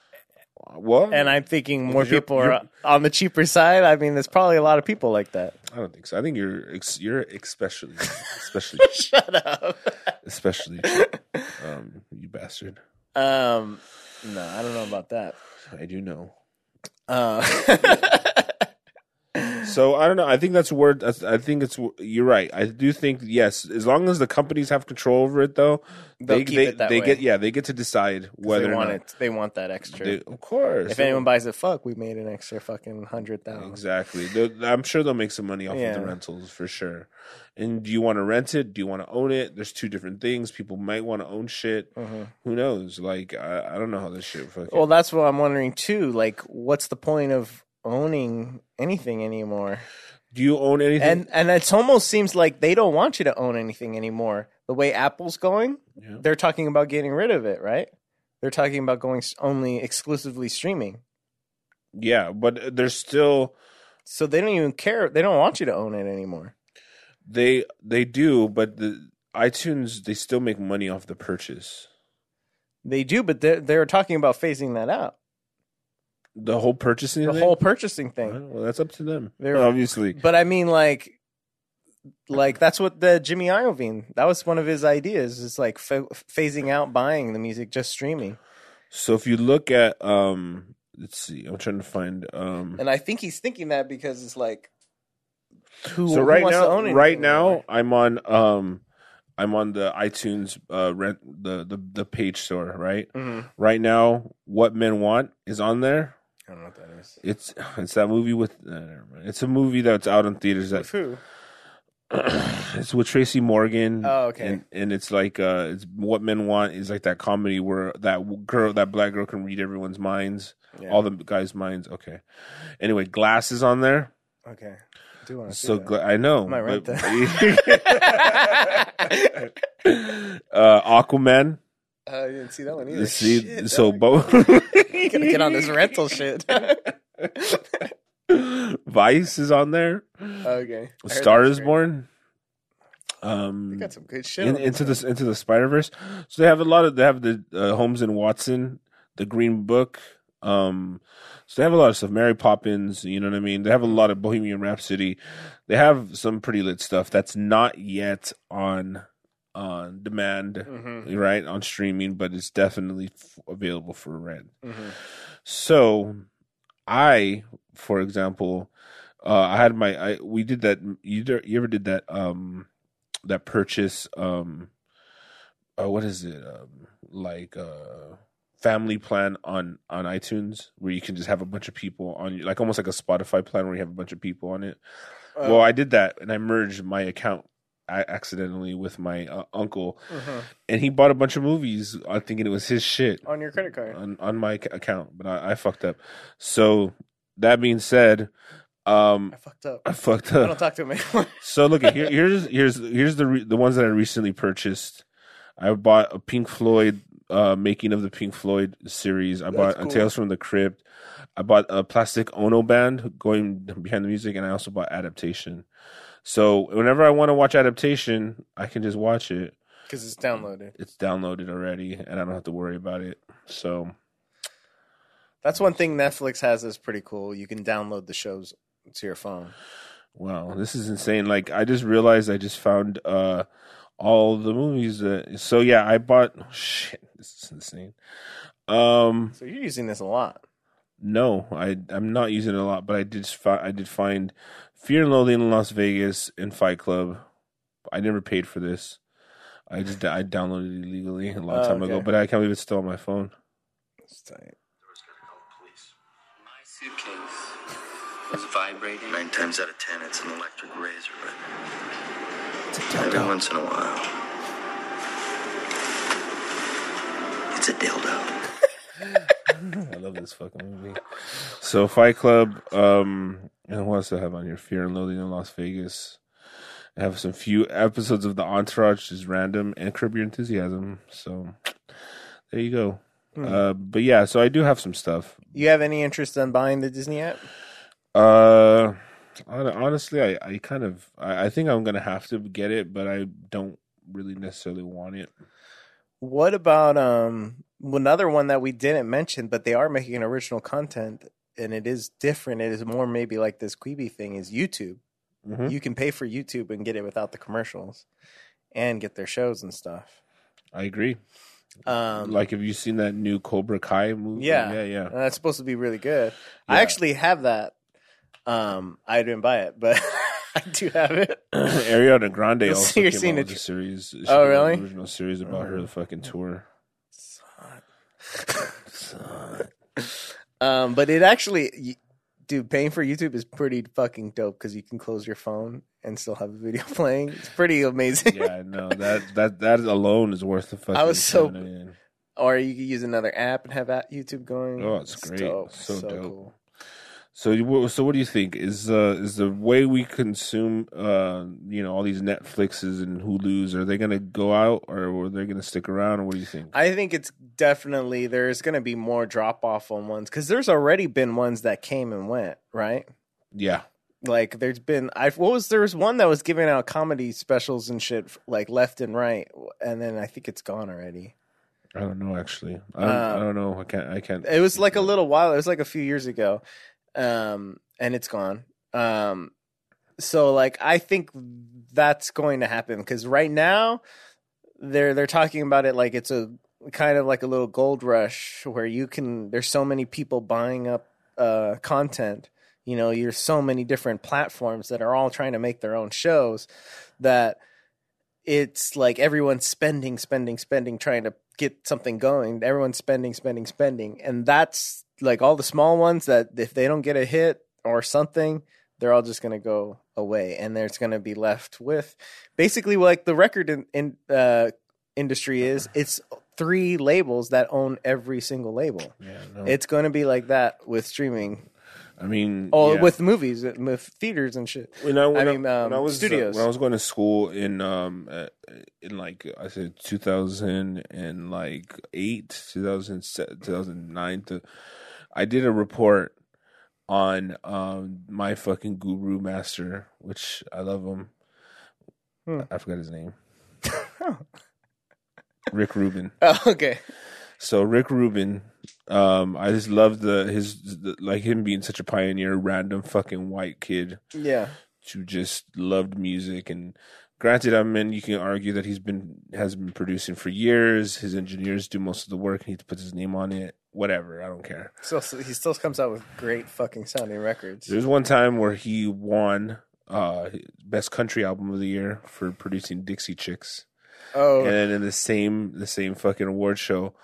what? And I'm thinking more you're- people are on the cheaper side. I mean, there's probably a lot of people like that. I don't think so. I think you're ex, you're especially especially Shut up. especially um you bastard. Um, no, I don't know about that. I do know. Uh, So I don't know. I think that's where that's, I think it's you're right. I do think yes, as long as the companies have control over it, though, They'll they keep they, it that they get yeah they get to decide whether they or want it. They want that extra. They, of course, if anyone buys it, fuck, we made an extra fucking hundred thousand. exactly, They'll- I'm sure they'll make some money off Yeah. of the rentals for sure. And do you want to rent it? Do you want to own it? There's two different things. People might want to own shit. Mhm. Who knows? Like I, I don't know how this shit. Fucking, Well, that's what I'm wondering too. Like, what's the point of owning anything anymore? do you own anything? And and it almost seems like they don't want you to own anything anymore. The way Apple's going, Yeah. they're talking about getting rid of it, right? They're talking about going only exclusively streaming. yeah, but there's still So they don't even care. They don't want you to own it anymore. they they do, but the iTunes they still make money off the purchase. They do, but they're they're talking about phasing that out. The whole purchasing The thing? whole purchasing thing. Well, that's up to them. They're- obviously. But I mean, like, like that's what the Jimmy Iovine. That was one of his ideas. Is like ph- phasing out buying the music, just streaming. So if you look at um let's see, I'm trying to find um And I think he's thinking that because it's like, who, So right now right now anymore? I'm on um I'm on the iTunes uh rent the the the page store, right? Mhm. Right now What Men Want is on there. I don't know what that is. It's it's that movie with uh, never mind. it's a movie that's out in theaters that With who? it's with Tracy Morgan. Oh, okay. And, and it's like uh, it's what men want is like that comedy where that girl, that black girl, can read everyone's minds, Yeah. all the guys' minds. Okay. Anyway, glasses on there. Okay. I do want to So see gla- I know. Might rent but- that. uh, Aquaman. Uh, I didn't see that one either. You see, Shit, so both Gotta get on this rental shit. Vice is on there. okay. Star is. Born. Um, they got some good shit in, into the into the Spider Verse. So they have a lot of they have the uh, Holmes and Watson, the Green Book. Um, so they have a lot of stuff. Mary Poppins, you know what I mean. They have a lot of Bohemian Rhapsody. They have some pretty lit stuff that's not yet on on demand, mm-hmm. right on streaming, but it's definitely f- available for rent. Mm-hmm. So, I, for example, uh, I had my I we did that. You you ever did that um that purchase um uh, what is it um like uh family plan on on iTunes where you can just have a bunch of people on like almost like a Spotify plan where you have a bunch of people on it. Uh, well, I did that and I merged my account accidentally with my uh, uncle, uh-huh. and he bought a bunch of movies. I thinking it was his shit on your credit card on, on my account, but I, I fucked up. So that being said, um, I fucked up. I fucked up. I don't talk to him anymore. so look, here, here's here's here's the re- the ones that I recently purchased. I bought a Pink Floyd uh, making of the Pink Floyd series. I That's bought cool. Tales from the Crypt. I bought a Plastic Ono band going behind the music, and I also bought Adaptation. So whenever I want to watch adaptation, I can just watch it because it's downloaded. It's downloaded already, and I don't have to worry about it. So that's one thing Netflix has that's pretty cool. You can download the shows to your phone. Wow, this is insane! Like I just realized I just found uh all the movies that. So yeah, I bought. Oh, shit, this is insane. Um, so you're using this a lot. No, I I'm not using it a lot, but I did fi- I did find Fear and Loathing in Las Vegas and Fight Club. I never paid for this. I just I downloaded it illegally a long oh, time okay. ago, but I can't believe it's still on my phone. It's tight. My suitcase was vibrating. Nine times out of ten, it's an electric razor, but every once in a while, it's a dildo. This fucking movie. So Fight Club, um, and what else do I have on here? Fear and Loathing in Las Vegas. I have some few episodes of The Entourage, just random, and Curb Your Enthusiasm. So there you go. Hmm. Uh, but yeah, so I do have some stuff. You have any interest in buying the Disney app? Uh, honestly, I, I kind of I, I think I'm gonna have to get it, but I don't really necessarily want it. What about um another one that we didn't mention, but they are making original content and it is different. It is more maybe like this Quibi thing is YouTube. Mm-hmm. You can pay for YouTube and get it without the commercials and get their shows and stuff. I agree. Um, like, have you seen that new Cobra Kai movie? Yeah, yeah, yeah. That's supposed to be really good. Yeah. I actually have that. Um, I didn't buy it, but I do have it. Ariana Grande also You're came out with a series. oh, really? Original series about her the fucking tour. Son. Son. Um, but it actually, dude, paying for YouTube is pretty fucking dope because you can close your phone and still have a video playing. It's pretty amazing. yeah, no, that that that alone is worth the fucking. I was so. Or you could use another app and have YouTube going. Oh, it's, great. So dope. Cool. So, so what do you think is uh, is the way we consume, uh, you know, all these Netflixes and Hulu's? Are they going to go out, or are they going to stick around, or what do you think? I think it's definitely there's going to be more drop off on ones because there's already been ones that came and went, right? Yeah, like there's been I what was there was one that was giving out comedy specials and shit like left and right, and then I think it's gone already. I don't know actually. I don't, uh, I don't know. I can't. I can't. It was like a little while. It was like a few years ago, um, and it's gone. Um, so like I think that's going to happen because right now they're they're talking about it like it's a kind of like a little gold rush where you can there's so many people buying up uh, content. You know, you're so many different platforms that are all trying to make their own shows that it's like everyone's spending, spending, spending, trying to get something going. Everyone's spending, spending, spending, and that's like all the small ones that if they don't get a hit or something, they're all just gonna go away, and there's gonna be left with basically like the record in, in uh, industry is. It's three labels that own every single label. Yeah, no. It's going to be like that with streaming. I mean, oh, yeah. with movies, with theaters and shit. When I, when I mean, um, when I was studios. Uh, when I was going to school in um uh, in like I said 2000 and like eight 2000 2009 to I did a report on um, my fucking guru master, which I love him. I forgot his name. Rick Rubin. Oh, okay. So Rick Rubin, um, I just love the his the, like him being such a pioneer, random fucking white kid Yeah. who just loved music. And granted, I mean, you can argue that he's been has been producing for years. His engineers do most of the work, and he puts his name on it. Whatever, I don't care. Still, he still comes out with great fucking sounding records. There was one time where he won uh best country album of the year for producing Dixie Chicks. Oh, And then in the same the same fucking award show,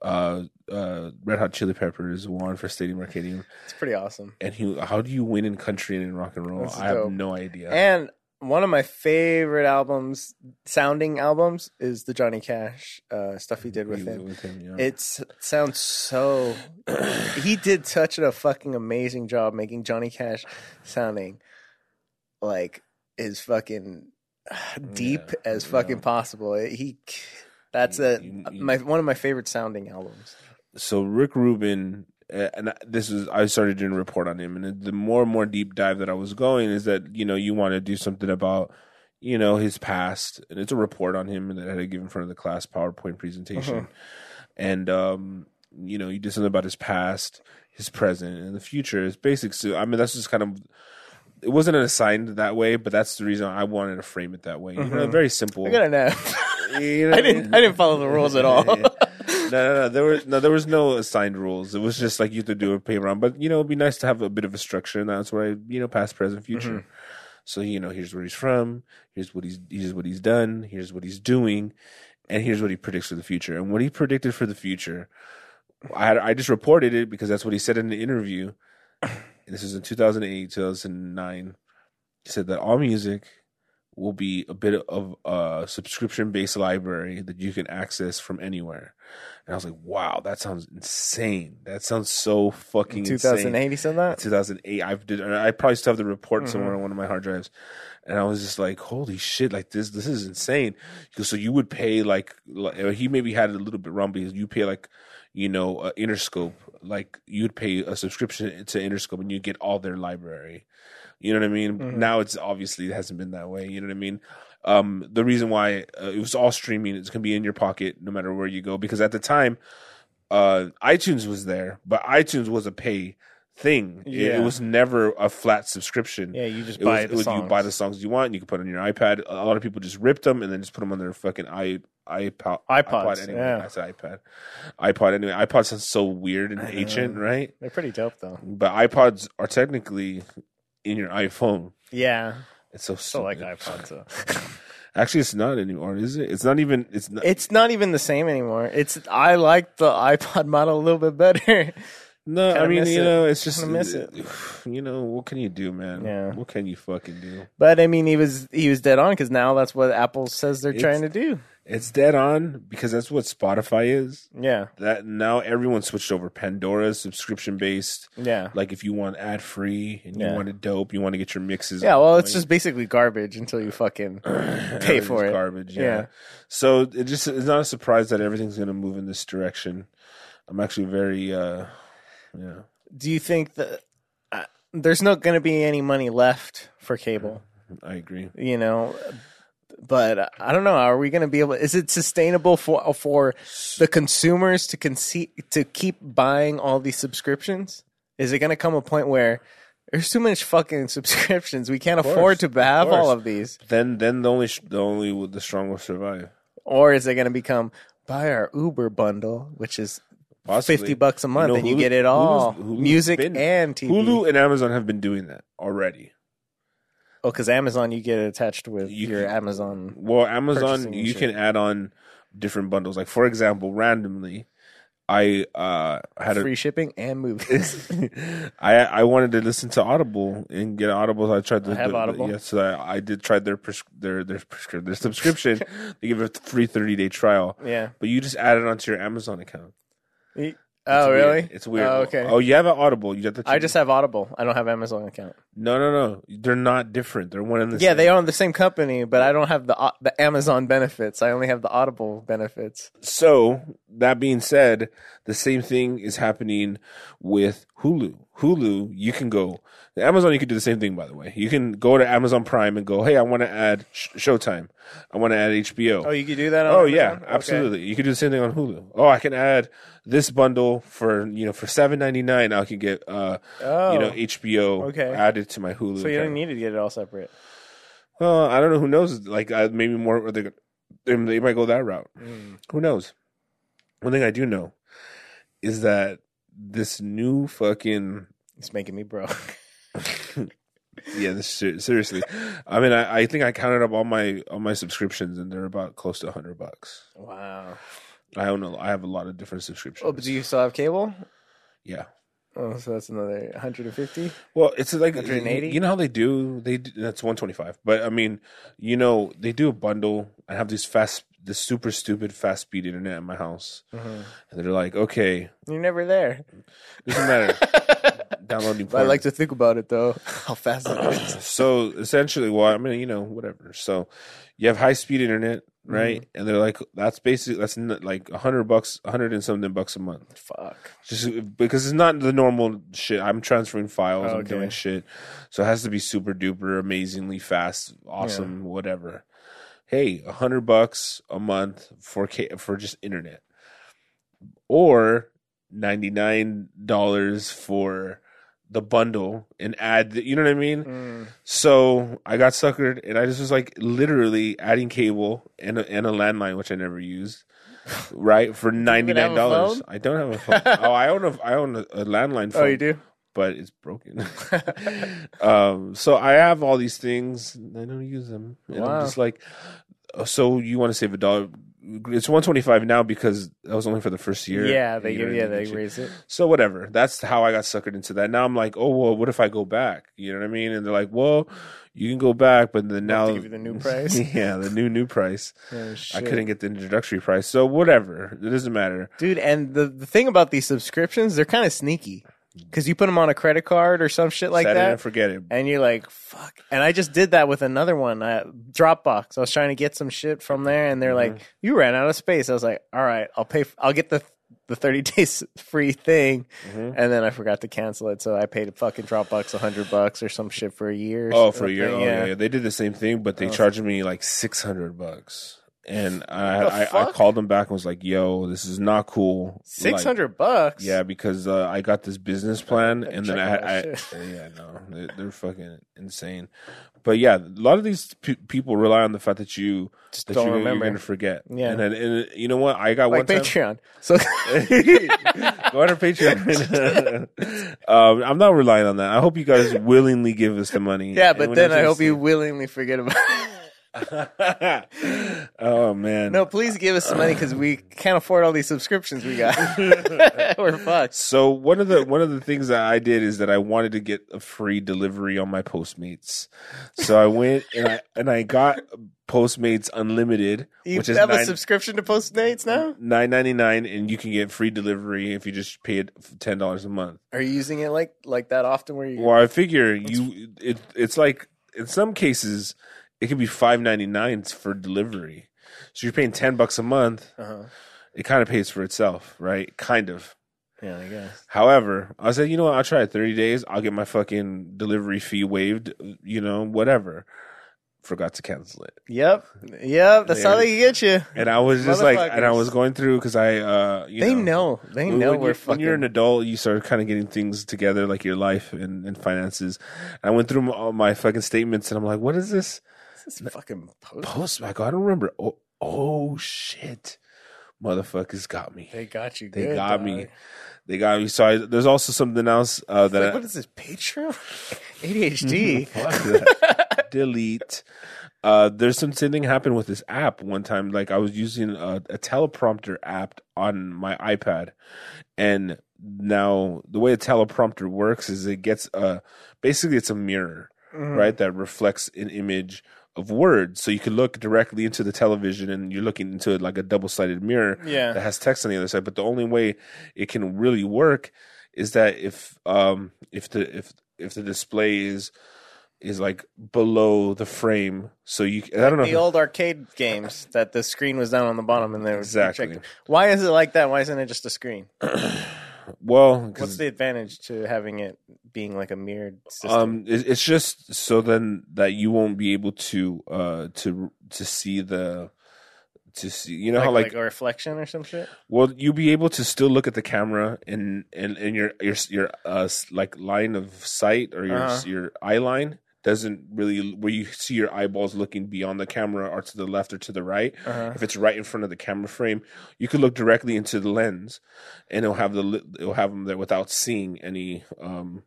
uh uh Red Hot Chili Peppers won for Stadium Arcadium. it's pretty awesome. And he how do you win in country and in rock and roll? I have no idea. And one of my favorite albums, sounding albums, is the Johnny Cash uh, stuff he did with him. with him, yeah. It sounds so. he did such a fucking amazing job making Johnny Cash sounding like as fucking deep Yeah, as fucking yeah. possible. He, that's You- a you- you- my one of my favorite sounding albums. so Rick Rubin, and this is I started doing a report on him, and the more and more deep dive that I was going is that you know you want to do something about you know his past, and it's a report on him that I had to give in front of the class PowerPoint presentation, Uh-huh. and um, you know you did something about his past, his present, and the future. It's basics. So, I mean, that's just kind of. It wasn't assigned that way, but that's the reason I wanted to frame it that way. You know, very simple. Uh-huh. I got an F. You know I didn't. I didn't follow the rules at all. no, no. There was no, there was no assigned rules. It was just like you had to do a paper round. But you know, it'd be nice to have a bit of a structure, and that's where I, you know, past, present, future. Mm-hmm. So you know, here's where he's from. Here's what he's here's what he's done. Here's what he's doing, and here's what he predicts for the future. And what he predicted for the future, I had, I just reported it because that's what he said in the interview. This is in 2008, 2009. He said that all music will be a bit of a subscription based library that you can access from anywhere. And I was like, wow, that sounds insane. That sounds so fucking Two insane. thousand eight. He said that. 2008. I've did. I probably still have the report Mm-hmm. somewhere on one of my hard drives, and I was just like, "Holy shit! Like this, this is insane." So you would pay like, like uh, he maybe had it a little bit wrong because you pay like, you know, uh, Interscope. Like you'd pay a subscription to Interscope and you get all their library. You know what I mean? Mm-hmm. Now it's obviously it hasn't been that way. You know what I mean? Um, the reason why uh, it was all streaming, it's gonna be in your pocket no matter where you go. Because at the time, uh, iTunes was there, but iTunes was a pay thing. It- It, was never a flat subscription. Yeah, you just It buy was, the it was songs. you buy the songs you want. And you can put on your iPad. A lot of people just ripped them and then just put them on their fucking i iPod. iPods, anyway. yeah. I said iPad. iPod anyway. iPod sounds so weird and ancient, right? They're pretty dope though. But iPods are technically in your iPhone. Yeah, It's so still like iPods. Though. Actually, it's not anymore, is it? It's not even. It's not. It's not even the same anymore. It's I like the iPod model a little bit better. no, I mean, miss you it. know, it's just. Kinda miss it. You know, what can you do, man? Yeah. What can you fucking do? But I mean, he was he was dead on because now that's what Apple says they're It's- trying to do. It's dead on because that's what Spotify is. Yeah, That now everyone switched over. Pandora subscription based. yeah, Like if you want ad free and you want it dope, you want to get your mixes. yeah. Well, it's just basically garbage until you fucking pay for it. Garbage. Yeah. Yeah. So it just it's not a surprise that everything's going to move in this direction. I'm actually very. uh Yeah. Do you think that uh, there's not going to be any money left for cable? I agree. You know, but I don't know. Are we going to be able? Is it sustainable for for the consumers to conce- to keep buying all these subscriptions? Is it going to come a point where there's too much fucking subscriptions? We can't course, afford to have of all of these, Then then the only the only the strong will survive. or is it going to become buy our Uber bundle, which is Possibly. fifty bucks a month, know, and you get it all, Hulu's- Hulu's music been- and TV. Hulu and Amazon have been doing that already. Oh, because Amazon, you get attached with You your can- Amazon. Well, Amazon you shit. can add on different bundles. Like for example, randomly, I uh had a Free shipping and movies. I I wanted to listen to Audible and get Audible. So I tried to I have the- Audible. Yeah, so I, I did try their pres- their their prescri- their subscription. they give a free thirty day trial, yeah. but you just add it onto your Amazon account. Oh, weird. really? It's weird. Oh, okay. Oh, you have an Audible. You got the. I just have Audible. I don't have Amazon account. no no no. They're not different. They're one and the Yeah, same. they own the same company, but I don't have the the Amazon benefits. I only have the Audible benefits. So that being said, the same thing is happening with Hulu. Hulu, you can go. Amazon, you can do the same thing. By the way, you can go to Amazon Prime and go, "Hey, I want to add Sh- Showtime. I want to add HBO." Oh, you could do that. On Oh Amazon? yeah, Okay. absolutely. You can do the same thing on Hulu. Oh, I can add this bundle for you know for seven ninety nine. I can get uh Oh, you know HBO okay. added to my Hulu. so you don't need to get it all separate. Well, I don't know. Who knows? Like uh, maybe more. They, they they might go that route. Mm. Who knows? One thing I do know is that this new fucking It's making me broke. yeah. This ser- seriously. I mean, I, I think I counted up all my all my subscriptions, and they're about close to hundred bucks. wow. I own. A, I have a lot of different subscriptions. Oh, but do you still have cable? yeah. Oh, so that's another 150. Well, it's like 180? You know how they do? They do, that's one twenty five. But I mean, you know, they do a bundle. I have these fast, this super stupid fast speed internet in my house, mm-hmm. and they're like, okay, You're never there. doesn't matter. Downloading. I like to think about it though. How fast it is. so essentially, well, I mean, you know, whatever. So you have high speed internet, mm-hmm. right? And they're like, that's basically that's like a hundred bucks, a hundred and something bucks a month. Fuck. just because it's not the normal shit. I'm transferring files, oh, I'm doing shit, so it has to be super duper, amazingly fast, awesome, whatever. Hey, a hundred bucks a month for for just internet, or ninety nine dollars for the bundle and add. The, you know what I mean? Mm. So I got suckered, and I just was like literally adding cable and a, and a landline, which I never used. Right for ninety nine dollars. I don't have a phone. oh, I own a I own a, a landline phone. Oh, you do? But it's broken. um, so I have all these things. I don't use them. And Wow. I'm just like, oh, so you want to save a dollar? It's one twenty five now because that was only for the first year. Yeah, they give. Yeah, they they get you- raise it. so whatever. That's how I got suckered into that. Now I'm like, oh well, what if I go back? You know what I mean? And they're like, well, you can go back, but then now give you the new price? yeah, the new new price. Oh, I couldn't get the introductory price, so whatever. It doesn't matter. dude. And the the thing about these subscriptions, they're kind of sneaky because you put them on a credit card or some shit like Set it that. and forget it. and you're like, fuck. And I just did that with another one, uh, Dropbox. I was trying to get some shit from there, and they're Mm-hmm. like, you ran out of space. I was like, all right, I'll pay. f- I'll get the the 30 days free thing, Mm-hmm. and then I forgot to cancel it, so I paid a fucking Dropbox a hundred bucks or some shit for a year. or Oh, for a year. something. Oh, yeah. yeah. They did the same thing, but they charged me like six hundred bucks. And I, I, I called them back and was like, "Yo, this is not cool." Six hundred Like, bucks. yeah, because uh, I got this business plan, and then I I, yeah, no, they, they're fucking insane. But yeah, a lot of these pe- people rely on the fact that you Just that don't you, remember. You're forget. Yeah. and then and you know what? I got like one time. Patreon. So Go on our Patreon. um, I'm not relying on that. I hope you guys willingly give us the money. yeah, but then I hope you willingly forget about. it. oh man. No, please give us some money because we can't afford all these subscriptions we got. We're fucked. So one of the one of the things that I did is that I wanted to get a free delivery on my Postmates. So I went and I and I got Postmates Unlimited, You which is have a nine subscription to Postmates now? nine ninety nine, and you can get free delivery if you just pay it ten dollars a month. Are you using it like like that often? Where you? Well, I figure you it it's like in some cases it could be five ninety nine for delivery. So you're paying ten bucks a month. Uh-huh. It kind of pays for itself, right? Kind of. Yeah, I guess. However, I said, you know what? I'll try it 30 days. I'll get my fucking delivery fee waived, you know, whatever. Forgot to cancel it. Yep, yep. That's how they get you. And I was just like, and I was going through because I, uh, you They know, know. They know when we're you're, fucking. when you're an adult, you start kind of getting things together, like your life and, and finances. I went through all my fucking statements, and I'm like, what is this? This is fucking post. I don't remember. Oh, oh shit, motherfuckers got me. They got you. They good, got dog. me. They got me. So I, there's also something else uh, that Like, I, what is this Patreon? ADHD. Fuck. Delete. Uh, there's some thing happened with this app one time. Like I was using a, a teleprompter app on my iPad, and now the way a teleprompter works is it gets a basically it's a mirror, Mm-hmm. right, that reflects an image of words. So you can look directly into the television, and you're looking into it like a double sided mirror Yeah. that has text on the other side. But the only way it can really work is that if um if the if if the display is is like below the frame, so you I don't know. the old arcade games that the screen was down on the bottom and they were Exactly. Why is it like that? Why isn't it just a screen? Well, what's the advantage to having it being like a mirrored system? um, it, it's just so then that you won't be able to uh to to see the to see you know like, how like, like a reflection or some shit. well you'll be able to still look at the camera in and and your your your uh like line of sight or your Uh-huh. your eye line doesn't really where you see your eyeballs looking beyond the camera or to the left or to the right Uh-huh. if it's right in front of the camera frame, you could look directly into the lens, and it'll have the it'll have them there without seeing any um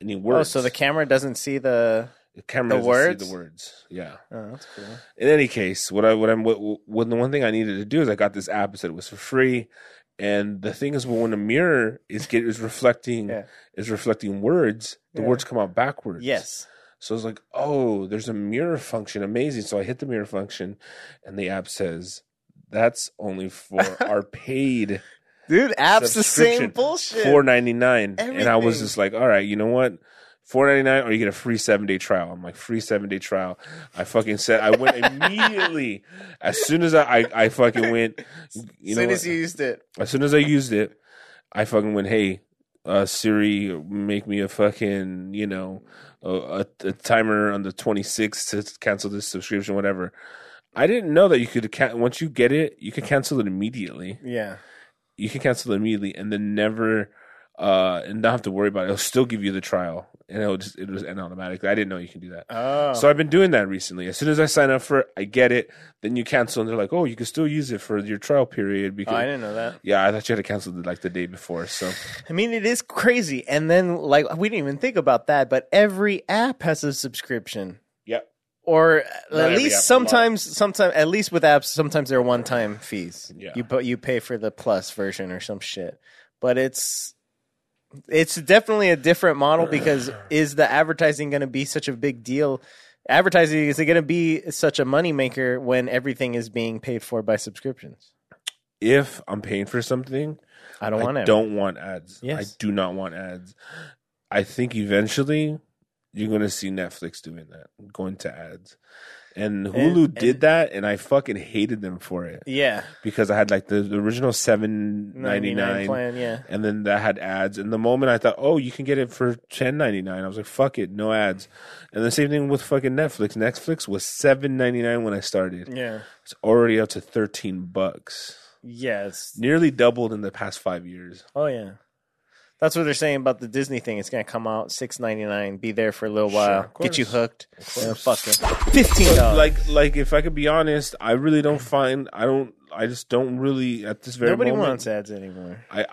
any words. Oh, so the camera doesn't see the. the camera the words? the words. Yeah. Oh, that's cool. In any case, what I what I'm what, what the one thing I needed to do is I got this app. It said it was for free. And the thing is, when a mirror is get is reflecting Yeah. is reflecting words, the Yeah. words come out backwards. Yes. So I was like, oh, there's a mirror function. Amazing. So I hit the mirror function and the app says, that's only for our paid Dude, app's the same bullshit. four ninety nine. And I was just like, all right, you know what? Four ninety nine, or you get a free seven day trial. I'm like, free seven day trial. I fucking said, I went immediately as soon as I, I, I fucking went. You as know, soon as you used it. as soon as I used it, I fucking went, hey, uh, Siri, make me a fucking, you know, a, a, timer on the 26th to cancel this subscription, whatever. I didn't know that you could, ca- once you get it, you can cancel it immediately. Yeah. You can cancel it immediately and then never, uh, and not have to worry about it. It'll still give you the trial and it'll just, it'll just end automatically. I didn't know you can do that. Oh. So I've been doing that recently. As soon as I sign up for it, I get it. Then you cancel, and they're like, "Oh, you can still use it for your trial period." Oh, Because I didn't know that. yeah, I thought you had to cancel it like the day before. So I mean, it is crazy. And then, like, we didn't even think about that, but every app has a subscription. yeah, Or Not at least sometimes, sometimes at least with apps, sometimes they're one-time fees. Yeah. you you pay for the plus version or some shit. But it's it's definitely a different model because is the advertising going to be such a big deal? Advertising is it going to be such a moneymaker when everything is being paid for by subscriptions? if I'm paying for something, I don't I want it. don't want ads. Yes. I do not want ads. I think eventually you're going to see Netflix doing that, going to ads. And Hulu And- did and- that, and I fucking hated them for it Yeah, because I had like the, the original seven ninety nine plan. Yeah, and then that had ads. And the moment I thought, oh, you can get it for ten ninety nine, I was like, fuck it, no ads. And the same thing with fucking Netflix. Netflix was seven ninety nine when I started. yeah, It's already up to thirteen bucks, yes. nearly doubled in the past five years. Oh yeah. That's what they're saying about the Disney thing. It's gonna come out six ninety nine, be there for a little while, of get you hooked, and fucking fifteen dollars. Like, like if I could be honest, I really don't find. I don't. I just don't really at this very nobody moment. wants ads anymore. I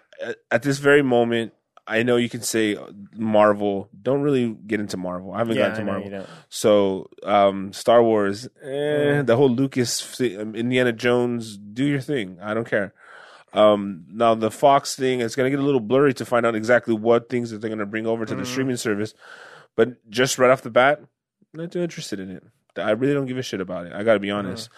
at- this very moment. I know you can say Marvel. Don't really get into Marvel. I haven't Yeah, gotten to Marvel. So, um, Star Wars, eh, Mm. the whole Lucas, um, Indiana Jones, do your thing. I don't care. Um, now the Fox thing, it's going to get a little blurry to find out exactly what things that they're going to bring over to the Mhm. streaming service. But just right off the bat, not too interested in it. I really don't give a shit about it. I got to be honest.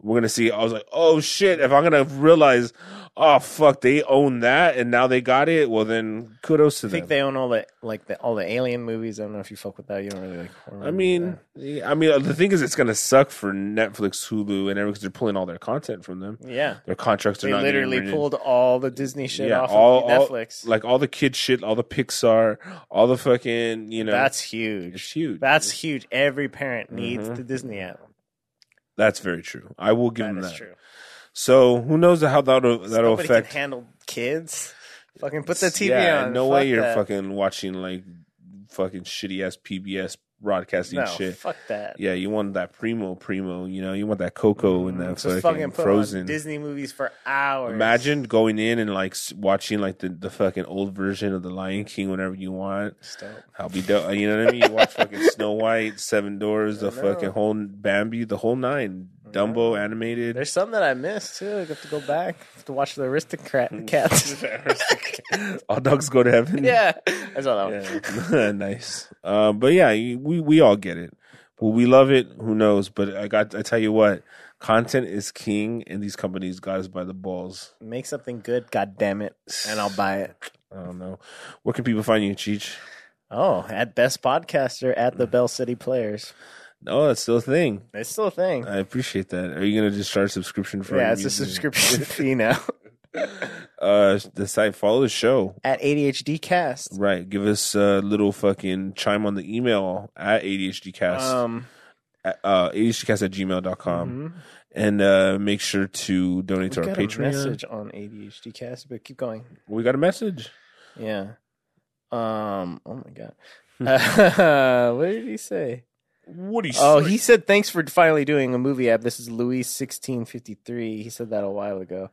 We're gonna see. I was like, oh shit! If I'm gonna realize, oh fuck, they own that, and now they got it. Well, then kudos to them. I them. think they own all the like the all the alien movies. I don't know if you fuck with that. You don't really like. I mean, yeah, I mean, the thing is, it's gonna suck for Netflix, Hulu, and everything because they're pulling all their content from them. uh, yeah. Their contracts are They not literally pulled all the Disney shit Yeah, off all- of all- Netflix. like all the kid shit, all the Pixar, all the fucking, you know, That's it's huge. huge. That's huge. Every parent needs Mhm. the Disney app. That's very true. I will give That them is that. true. So who knows how that'll that'll Nobody affect? can handle kids. Fucking put the TV yeah, on. no Fuck way you're that. fucking watching like fucking shitty ass PBS broadcasting no, shit. fuck that. Yeah, you want that primo primo, you know, you want that Coco and that Mm, fucking, fucking Frozen. Disney movies for hours. Imagine going in and like watching like the, the fucking old version of the Lion King whenever you want. Stop. I'll be dope. You know what I mean? You watch fucking Snow White, Seven Doors, the know. fucking whole Bambi, the whole nine, Dumbo animated. There's some that I missed too. I have to go back have to watch the Aristocrat cats. All dogs go to heaven. yeah, I saw that one. Yeah. nice. Um, but yeah, we we all get it. Will we love it? Who knows? But I got. I tell you what, content is king, and these companies got us by the balls. Make something good, god damn it, and I'll buy it. I don't know. Where can people find you, Cheech? Oh, at Best Podcaster at the Bell City Players. No, that's still a thing. It's still a thing. I appreciate that. Are you gonna just start a subscription for? yeah, it's a music? subscription fee now. Uh, uh the site, follow the show. at ADHD Cast. Right. Give us a little fucking chime on the email at ADHDcast. Um, at, uh ADHDcast at gmail.com. mhm. And uh make sure to donate to we our got a Patreon. message on ADHD Cast, but keep going. We got a message. Yeah. Um. Oh my god. what did he say? What do you Oh, he said thanks for finally doing a movie app. This is Louis sixteen fifty three. He said that a while ago.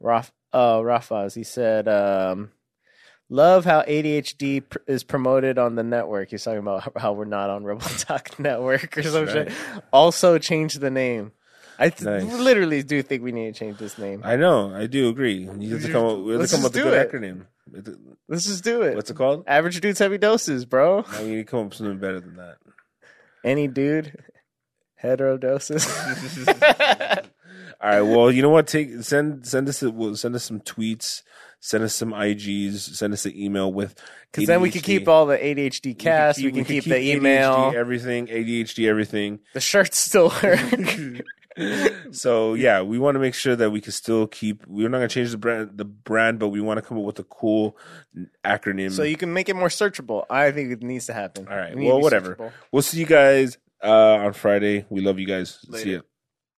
Raf, uh, Rafaz. He said, um, "Love how ADHD pr- is promoted on the network." He's talking about how- we're not on Rebel Talk Network or some shit. Also, change the name. I th- Nice. literally do think we need to change this name. I know, I do agree. You have to come up, we have Let's to come up just with a do good it. acronym. Let's just do it. What's it called? Average dudes, heavy doses, bro. I mean, you come up with something better than that. Any dude, hetero doses. All right. Well, you know what? Take send send us a, well, send us some tweets. Send us some IGs. Send us an email with Because then we can keep all the ADHD cast. We can keep, the email. ADHD everything, ADHD, everything. The shirts still work. So yeah, we want to make sure that we can still keep. We're not gonna change the brand, the brand, but we want to come up with a cool acronym. so you can make it more searchable. I think it needs to happen. All right. We Well, whatever. searchable. We'll see you guys uh, on Friday. We love you guys. See Later. you.